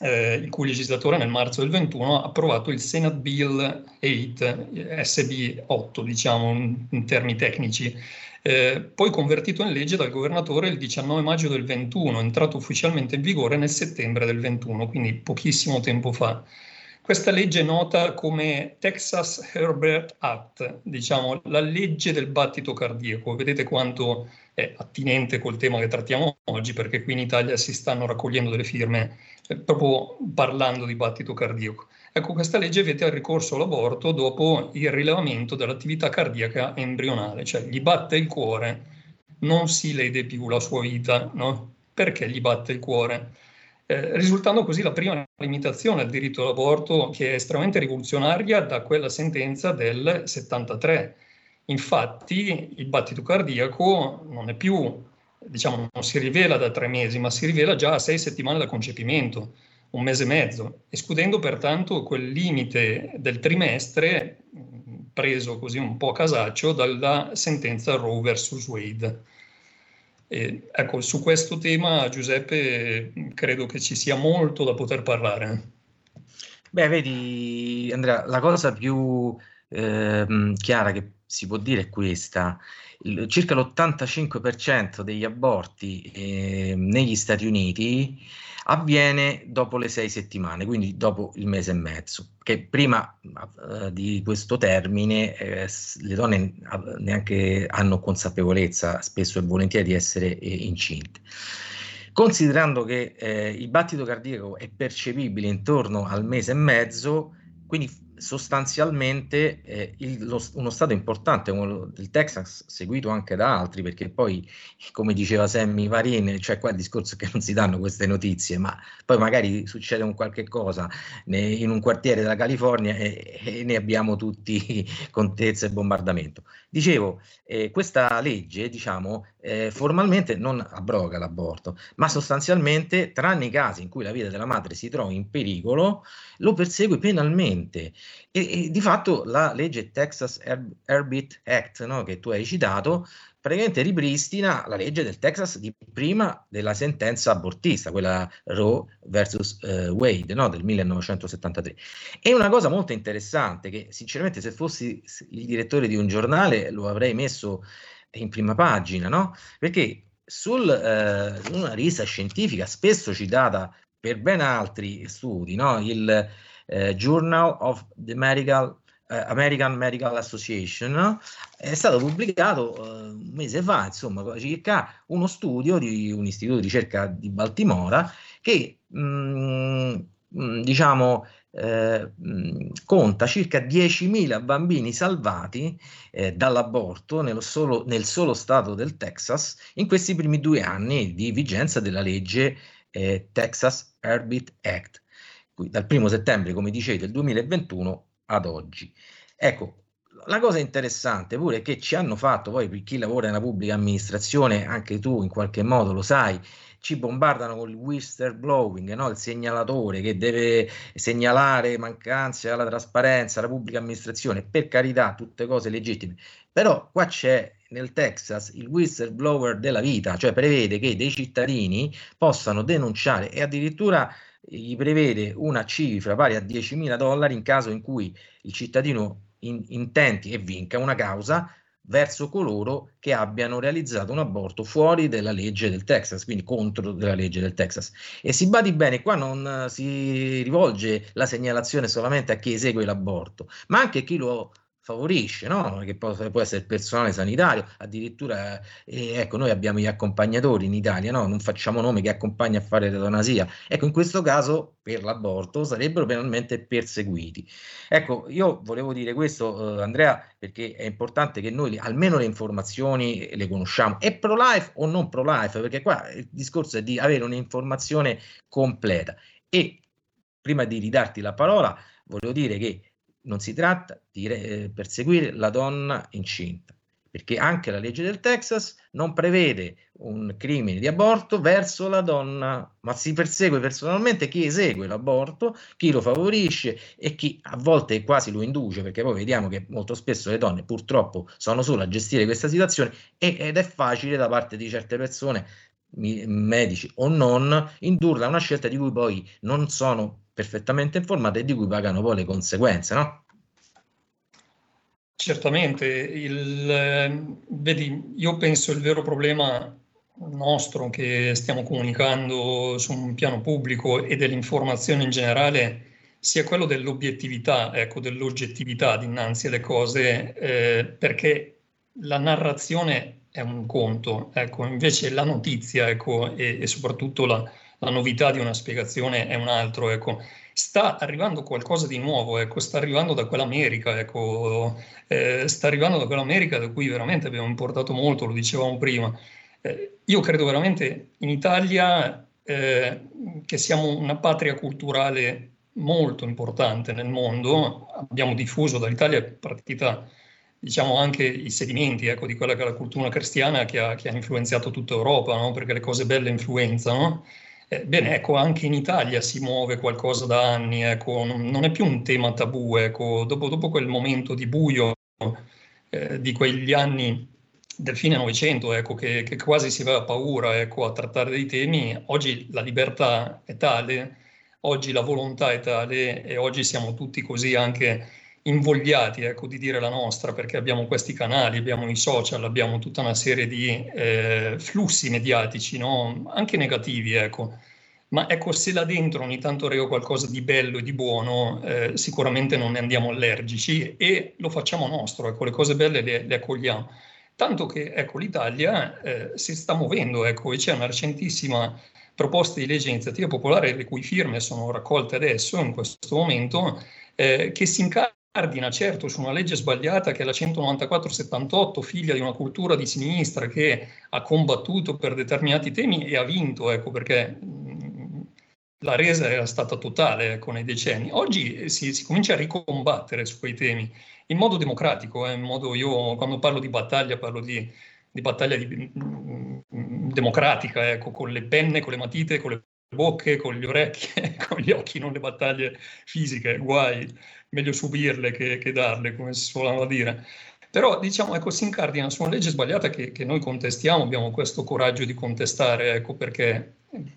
eh, il cui legislatore nel marzo del 21 ha approvato il Senate Bill 8, SB 8 diciamo in, in termini tecnici, eh, poi convertito in legge dal governatore il 19 maggio del 21, entrato ufficialmente in vigore nel settembre del 21, quindi pochissimo tempo fa. Questa legge è nota come Texas Herbert Act, diciamo la legge del battito cardiaco. Vedete quanto è attinente col tema che trattiamo oggi, perché qui in Italia si stanno raccogliendo delle firme eh, proprio parlando di battito cardiaco. Ecco, questa legge vede il ricorso all'aborto dopo il rilevamento dell'attività cardiaca embrionale, cioè gli batte il cuore, non si lede più la sua vita, no? Perché gli batte il cuore? Eh, risultando così la prima limitazione al diritto all'aborto che è estremamente rivoluzionaria da quella sentenza del 73. Infatti il battito cardiaco non è più, diciamo, non si rivela da tre mesi, ma si rivela già a sei settimane da concepimento, un mese e mezzo, escludendo pertanto quel limite del trimestre preso così un po' a casaccio dalla sentenza Roe vs. Wade. E, ecco, su questo tema, Giuseppe, credo che ci sia molto da poter parlare. Beh, vedi, Andrea, la cosa più eh, chiara che si può dire è questa. Circa l'85% degli aborti eh, negli Stati Uniti avviene dopo le sei settimane, quindi dopo il mese e mezzo, che prima uh, di questo termine eh, le donne neanche hanno consapevolezza spesso e volentieri di essere eh, incinte. Considerando che eh, il battito cardiaco è percepibile intorno al mese e mezzo, quindi sostanzialmente eh, il, lo, uno stato importante come del Texas, seguito anche da altri, perché poi, come diceva Sammy Varin, cioè qua il discorso è che non si danno queste notizie, ma poi magari succede un qualche cosa ne, in un quartiere della California e, e, ne abbiamo tutti contezza e bombardamento. Dicevo, eh, questa legge, diciamo, eh, formalmente non abroga l'aborto, ma sostanzialmente, tranne i casi in cui la vita della madre si trova in pericolo, lo persegue penalmente. E, e di fatto la legge Texas Herbit Act, no, che tu hai citato, praticamente ripristina la legge del Texas di prima della sentenza abortista, quella Roe versus uh, Wade no, del 1973. È una cosa molto interessante che sinceramente se fossi il direttore di un giornale lo avrei messo in prima pagina, no? Perché su uh, una rivista scientifica spesso citata per ben altri studi, no? il uh, Journal of the Medical eh, American Medical Association, è stato pubblicato eh, un mese fa, insomma, circa uno studio di un istituto di ricerca di Baltimora che, mh, mm, mm, diciamo, eh, mh, conta circa 10.000 bambini salvati eh, dall'aborto solo, nel solo stato del Texas in questi primi due anni di vigenza della legge eh, Texas Herbit Act, dal 1 settembre, come dicevo, del 2021 ad oggi. Ecco, la cosa interessante pure è che ci hanno fatto, poi per chi lavora nella pubblica amministrazione, anche tu in qualche modo lo sai, ci bombardano con il whistleblowing, no? il segnalatore che deve segnalare mancanze alla trasparenza, alla pubblica amministrazione, per carità, tutte cose legittime. Però qua c'è nel Texas il whistleblower della vita, cioè prevede che dei cittadini possano denunciare e addirittura gli prevede una cifra pari a 10.000 dollari in caso in cui il cittadino in, intenti e vinca una causa verso coloro che abbiano realizzato un aborto fuori della legge del Texas, quindi contro la legge del Texas. E si badi bene, qua non si rivolge la segnalazione solamente a chi esegue l'aborto, ma anche a chi lo favorisce, no? che può, può, essere personale sanitario, addirittura eh, ecco, noi abbiamo gli accompagnatori in Italia, no? non facciamo nome che accompagna a fare l'eutanasia. Ecco, in questo caso per l'aborto sarebbero penalmente perseguiti. Ecco, io volevo dire questo, eh, Andrea, perché è importante che noi almeno le informazioni le conosciamo, è pro-life o non pro-life, perché qua il discorso è di avere un'informazione completa. E prima di ridarti la parola, volevo dire che non si tratta di eh, perseguire la donna incinta, perché anche la legge del Texas non prevede un crimine di aborto verso la donna, ma si persegue personalmente chi esegue l'aborto, chi lo favorisce e chi a volte quasi lo induce, perché poi vediamo che molto spesso le donne purtroppo sono sole a gestire questa situazione ed è facile da parte di certe persone medici o non, indurla a una scelta di cui poi non sono perfettamente informate e di cui pagano poi le conseguenze, no? Certamente, il, vedi, io penso il vero problema nostro che stiamo comunicando su un piano pubblico e dell'informazione in generale sia quello dell'obiettività, ecco, dell'oggettività dinanzi alle cose, eh, perché la narrazione è un conto, ecco, invece la notizia ecco, e, e soprattutto la, la novità di una spiegazione è un altro. Ecco. Sta arrivando qualcosa di nuovo, ecco, sta arrivando da quell'America, ecco, eh, sta arrivando da quell'America da cui veramente abbiamo importato molto, lo dicevamo prima. Eh, io credo veramente in Italia eh, che siamo una patria culturale molto importante nel mondo, abbiamo diffuso dall'Italia partita diciamo anche i sedimenti ecco, di quella che è la cultura cristiana che ha, che ha influenzato tutta Europa, no? perché le cose belle influenzano. Eh, bene, ecco, anche in Italia si muove qualcosa da anni, ecco, non, è più un tema tabù, ecco, dopo, dopo quel momento di buio eh, di quegli anni del fine Novecento, ecco, che, che, quasi si aveva paura ecco, a trattare dei temi, oggi la libertà è tale, oggi la volontà è tale e oggi siamo tutti così anche invogliati ecco, di dire la nostra perché abbiamo questi canali, abbiamo i social, abbiamo tutta una serie di eh, flussi mediatici, no? anche negativi, ecco, Ma ecco, se là dentro ogni tanto rego qualcosa di bello e di buono, eh, sicuramente non ne andiamo allergici e lo facciamo nostro, ecco, le cose belle le, le accogliamo. Tanto che ecco, l'Italia eh, si sta muovendo, ecco, e c'è una recentissima proposta di legge iniziativa popolare, le cui firme sono raccolte adesso, in questo momento, eh, che si incardina certo su una legge sbagliata che è la 194-78, figlia di una cultura di sinistra che ha combattuto per determinati temi e ha vinto, ecco, perché mh, la resa era stata totale ecco, nei decenni. Oggi si, si, comincia a ricombattere su quei temi in modo democratico, eh, in modo io quando parlo di battaglia parlo di, di battaglia di, mh, democratica, ecco, con le penne, con le matite, con le bocche, con le orecchie, con gli occhi, non le battaglie fisiche, guai, meglio subirle che, che darle, come si suolava dire. Però diciamo, ecco, si incardina su una legge sbagliata che, che, noi contestiamo, abbiamo questo coraggio di contestare, ecco, perché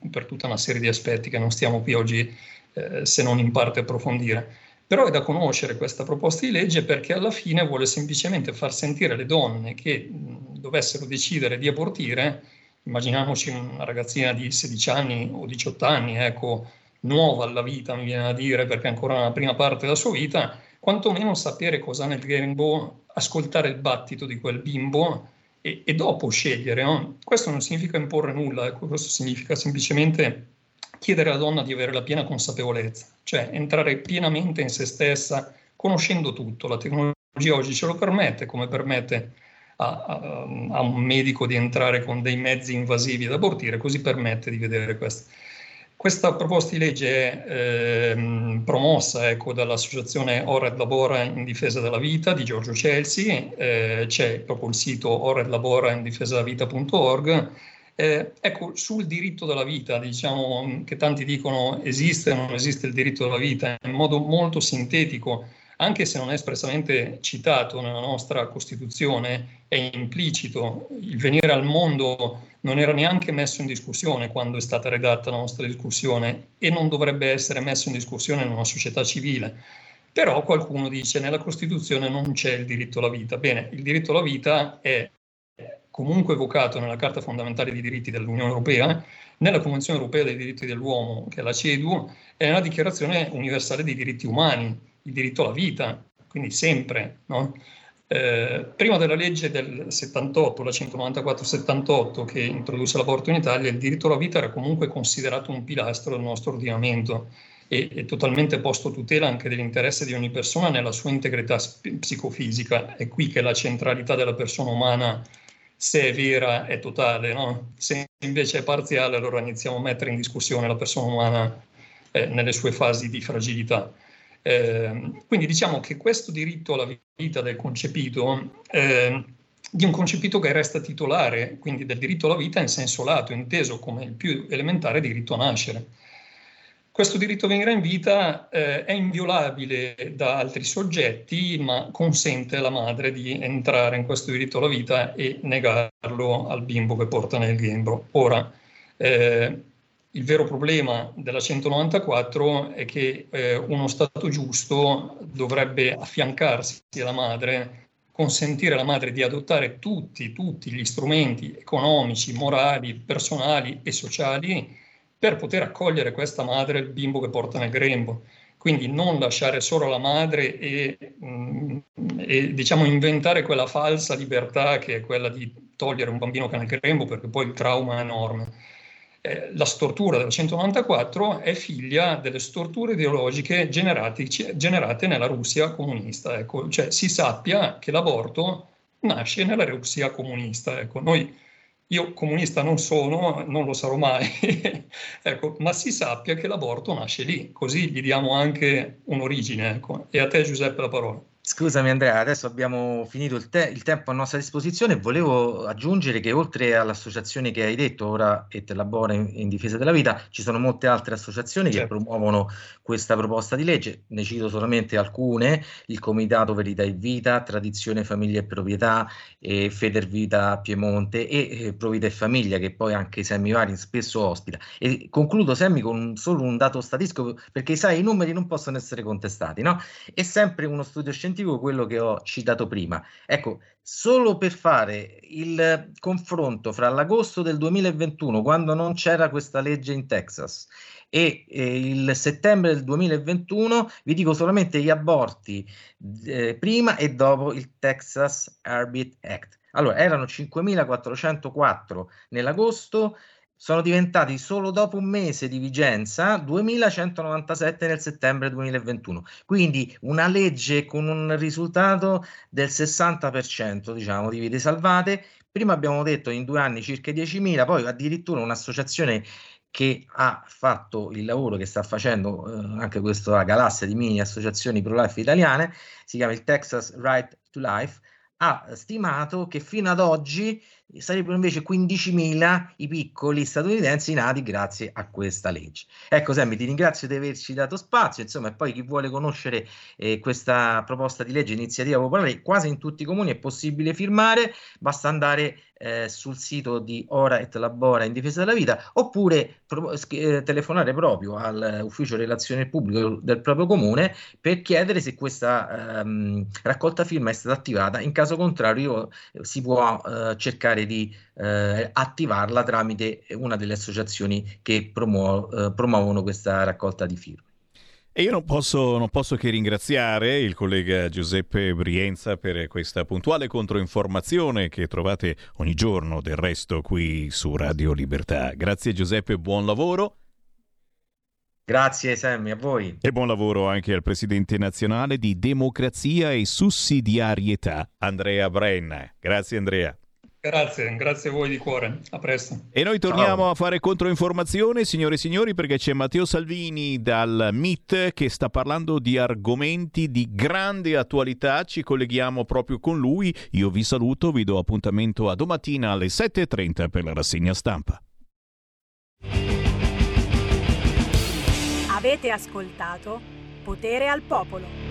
per tutta una serie di aspetti che non stiamo qui oggi, eh, se non in parte approfondire. Però è da conoscere questa proposta di legge perché alla fine vuole semplicemente far sentire le donne che mh, dovessero decidere di abortire, immaginiamoci una ragazzina di 16 anni o 18 anni, ecco, nuova alla vita, mi viene a dire, perché è ancora nella prima parte della sua vita, quantomeno sapere cosa ha nel grembo, ascoltare il battito di quel bimbo e, e dopo scegliere. No? Questo non significa imporre nulla, ecco, questo significa semplicemente chiedere alla donna di avere la piena consapevolezza, cioè entrare pienamente in se stessa, conoscendo tutto. La tecnologia oggi ce lo permette, come permette a, a, a un medico di entrare con dei mezzi invasivi ad abortire, così permette di vedere questo. Questa proposta di legge è eh, promossa ecco, dall'associazione Ored Labora in difesa della vita di Giorgio Celsi, eh, c'è proprio il sito oredlabora in difesa della vita.org eh, ecco, sul diritto della vita, diciamo che tanti dicono esiste o non esiste il diritto della vita, in modo molto sintetico, anche se non è espressamente citato nella nostra Costituzione, è implicito. Il venire al mondo non era neanche messo in discussione quando è stata redatta la nostra discussione e non dovrebbe essere messo in discussione in una società civile. Però qualcuno dice nella Costituzione non c'è il diritto alla vita. Bene, il diritto alla vita è comunque evocato nella Carta fondamentale dei diritti dell'Unione Europea, nella Convenzione Europea dei diritti dell'uomo, che è la CEDU, e nella Dichiarazione universale dei diritti umani, il diritto alla vita, quindi sempre. No? Eh, prima della legge del 78, la 194-78, che introdusse l'aborto in Italia, il diritto alla vita era comunque considerato un pilastro del nostro ordinamento e, e totalmente posto tutela anche dell'interesse di ogni persona nella sua integrità psicofisica. È qui che la centralità della persona umana se è vera è totale, no? se invece è parziale allora iniziamo a mettere in discussione la persona umana eh, nelle sue fasi di fragilità. Eh, quindi diciamo che questo diritto alla vita del concepito, eh, di un concepito che resta titolare, quindi del diritto alla vita in senso lato, inteso come il più elementare diritto a nascere. Questo diritto a venire in vita eh, è inviolabile da altri soggetti, ma consente alla madre di entrare in questo diritto alla vita e negarlo al bimbo che porta nel grembo. Ora, eh, il vero problema della 194 è che eh, uno Stato giusto dovrebbe affiancarsi alla madre, consentire alla madre di adottare tutti, tutti gli strumenti economici, morali, personali e sociali per poter accogliere questa madre il bimbo che porta nel grembo. Quindi non lasciare solo la madre e, mm, e, diciamo inventare quella falsa libertà che è quella di togliere un bambino che è nel grembo perché poi il trauma è enorme. Eh, la stortura del 194 è figlia delle storture ideologiche generate nella Russia comunista. Ecco. Cioè si sappia che l'aborto nasce nella Russia comunista. Ecco. Noi io comunista non sono, non lo sarò mai, ecco, ma si sappia che l'aborto nasce lì, così gli diamo anche un'origine. Ecco. E a te Giuseppe la parola. Scusami Andrea, adesso abbiamo finito il, te- il, tempo a nostra disposizione. Volevo aggiungere che oltre all'associazione che hai detto, ora e te labora in, in difesa della vita, ci sono molte altre associazioni certo. che promuovono questa proposta di legge. Ne cito solamente alcune, il Comitato Verità e Vita, Tradizione, Famiglia e Proprietà, e Feder Vita Piemonte e eh, Provita e Famiglia, che poi anche Semmi Varin spesso ospita. E concludo Semmi con solo un dato statistico, perché sai, i numeri non possono essere contestati, no? È sempre uno studio scientifico identico quello che ho citato prima. Ecco, solo per fare il confronto fra l'agosto del 2021, quando non c'era questa legge in Texas, e eh, il settembre del 2021 vi dico solamente gli aborti eh, prima e dopo il Texas Arbit Act. Allora, erano 5.404 nell'agosto, sono diventati solo dopo un mese di vigenza 2197 nel settembre 2021. Quindi una legge con un risultato del 60%, diciamo, di vite salvate. Prima abbiamo detto in due anni circa 10.000, poi addirittura un'associazione che ha fatto il lavoro che sta facendo eh, anche questa galassia di mini associazioni pro-life italiane, si chiama il Texas Right to Life, ha stimato che fino ad oggi sarebbero invece 15.000 i piccoli statunitensi nati grazie a questa legge. Ecco Sammy, ti ringrazio di averci dato spazio, insomma, e poi chi vuole conoscere eh, questa proposta di legge iniziativa popolare, quasi in tutti i comuni è possibile firmare, basta andare eh, sul sito di Ora et Labora in difesa della vita oppure pro- eh, telefonare proprio all'ufficio relazione pubblico del proprio comune per chiedere se questa ehm, raccolta firma è stata attivata, in caso contrario si può eh, cercare di eh, attivarla tramite una delle associazioni che promuo- eh, promuovono questa raccolta di firme. E io non posso, non posso, che ringraziare il collega Giuseppe Brienza per questa puntuale controinformazione che trovate ogni giorno del resto qui su Radio Libertà. Grazie Giuseppe, buon lavoro. Grazie Sammy, a voi. E buon lavoro anche al Presidente nazionale di Democrazia e Sussidiarietà, Andrea Brenna. Grazie Andrea. Grazie, grazie a voi di cuore. A presto. E noi torniamo Ciao. a fare controinformazione, signore e signori, perché c'è Matteo Salvini dal MIT che sta parlando di argomenti di grande attualità. Ci colleghiamo proprio con lui. Io vi saluto, vi do appuntamento a domattina alle 7.30 per la rassegna stampa. Avete ascoltato Potere al Popolo.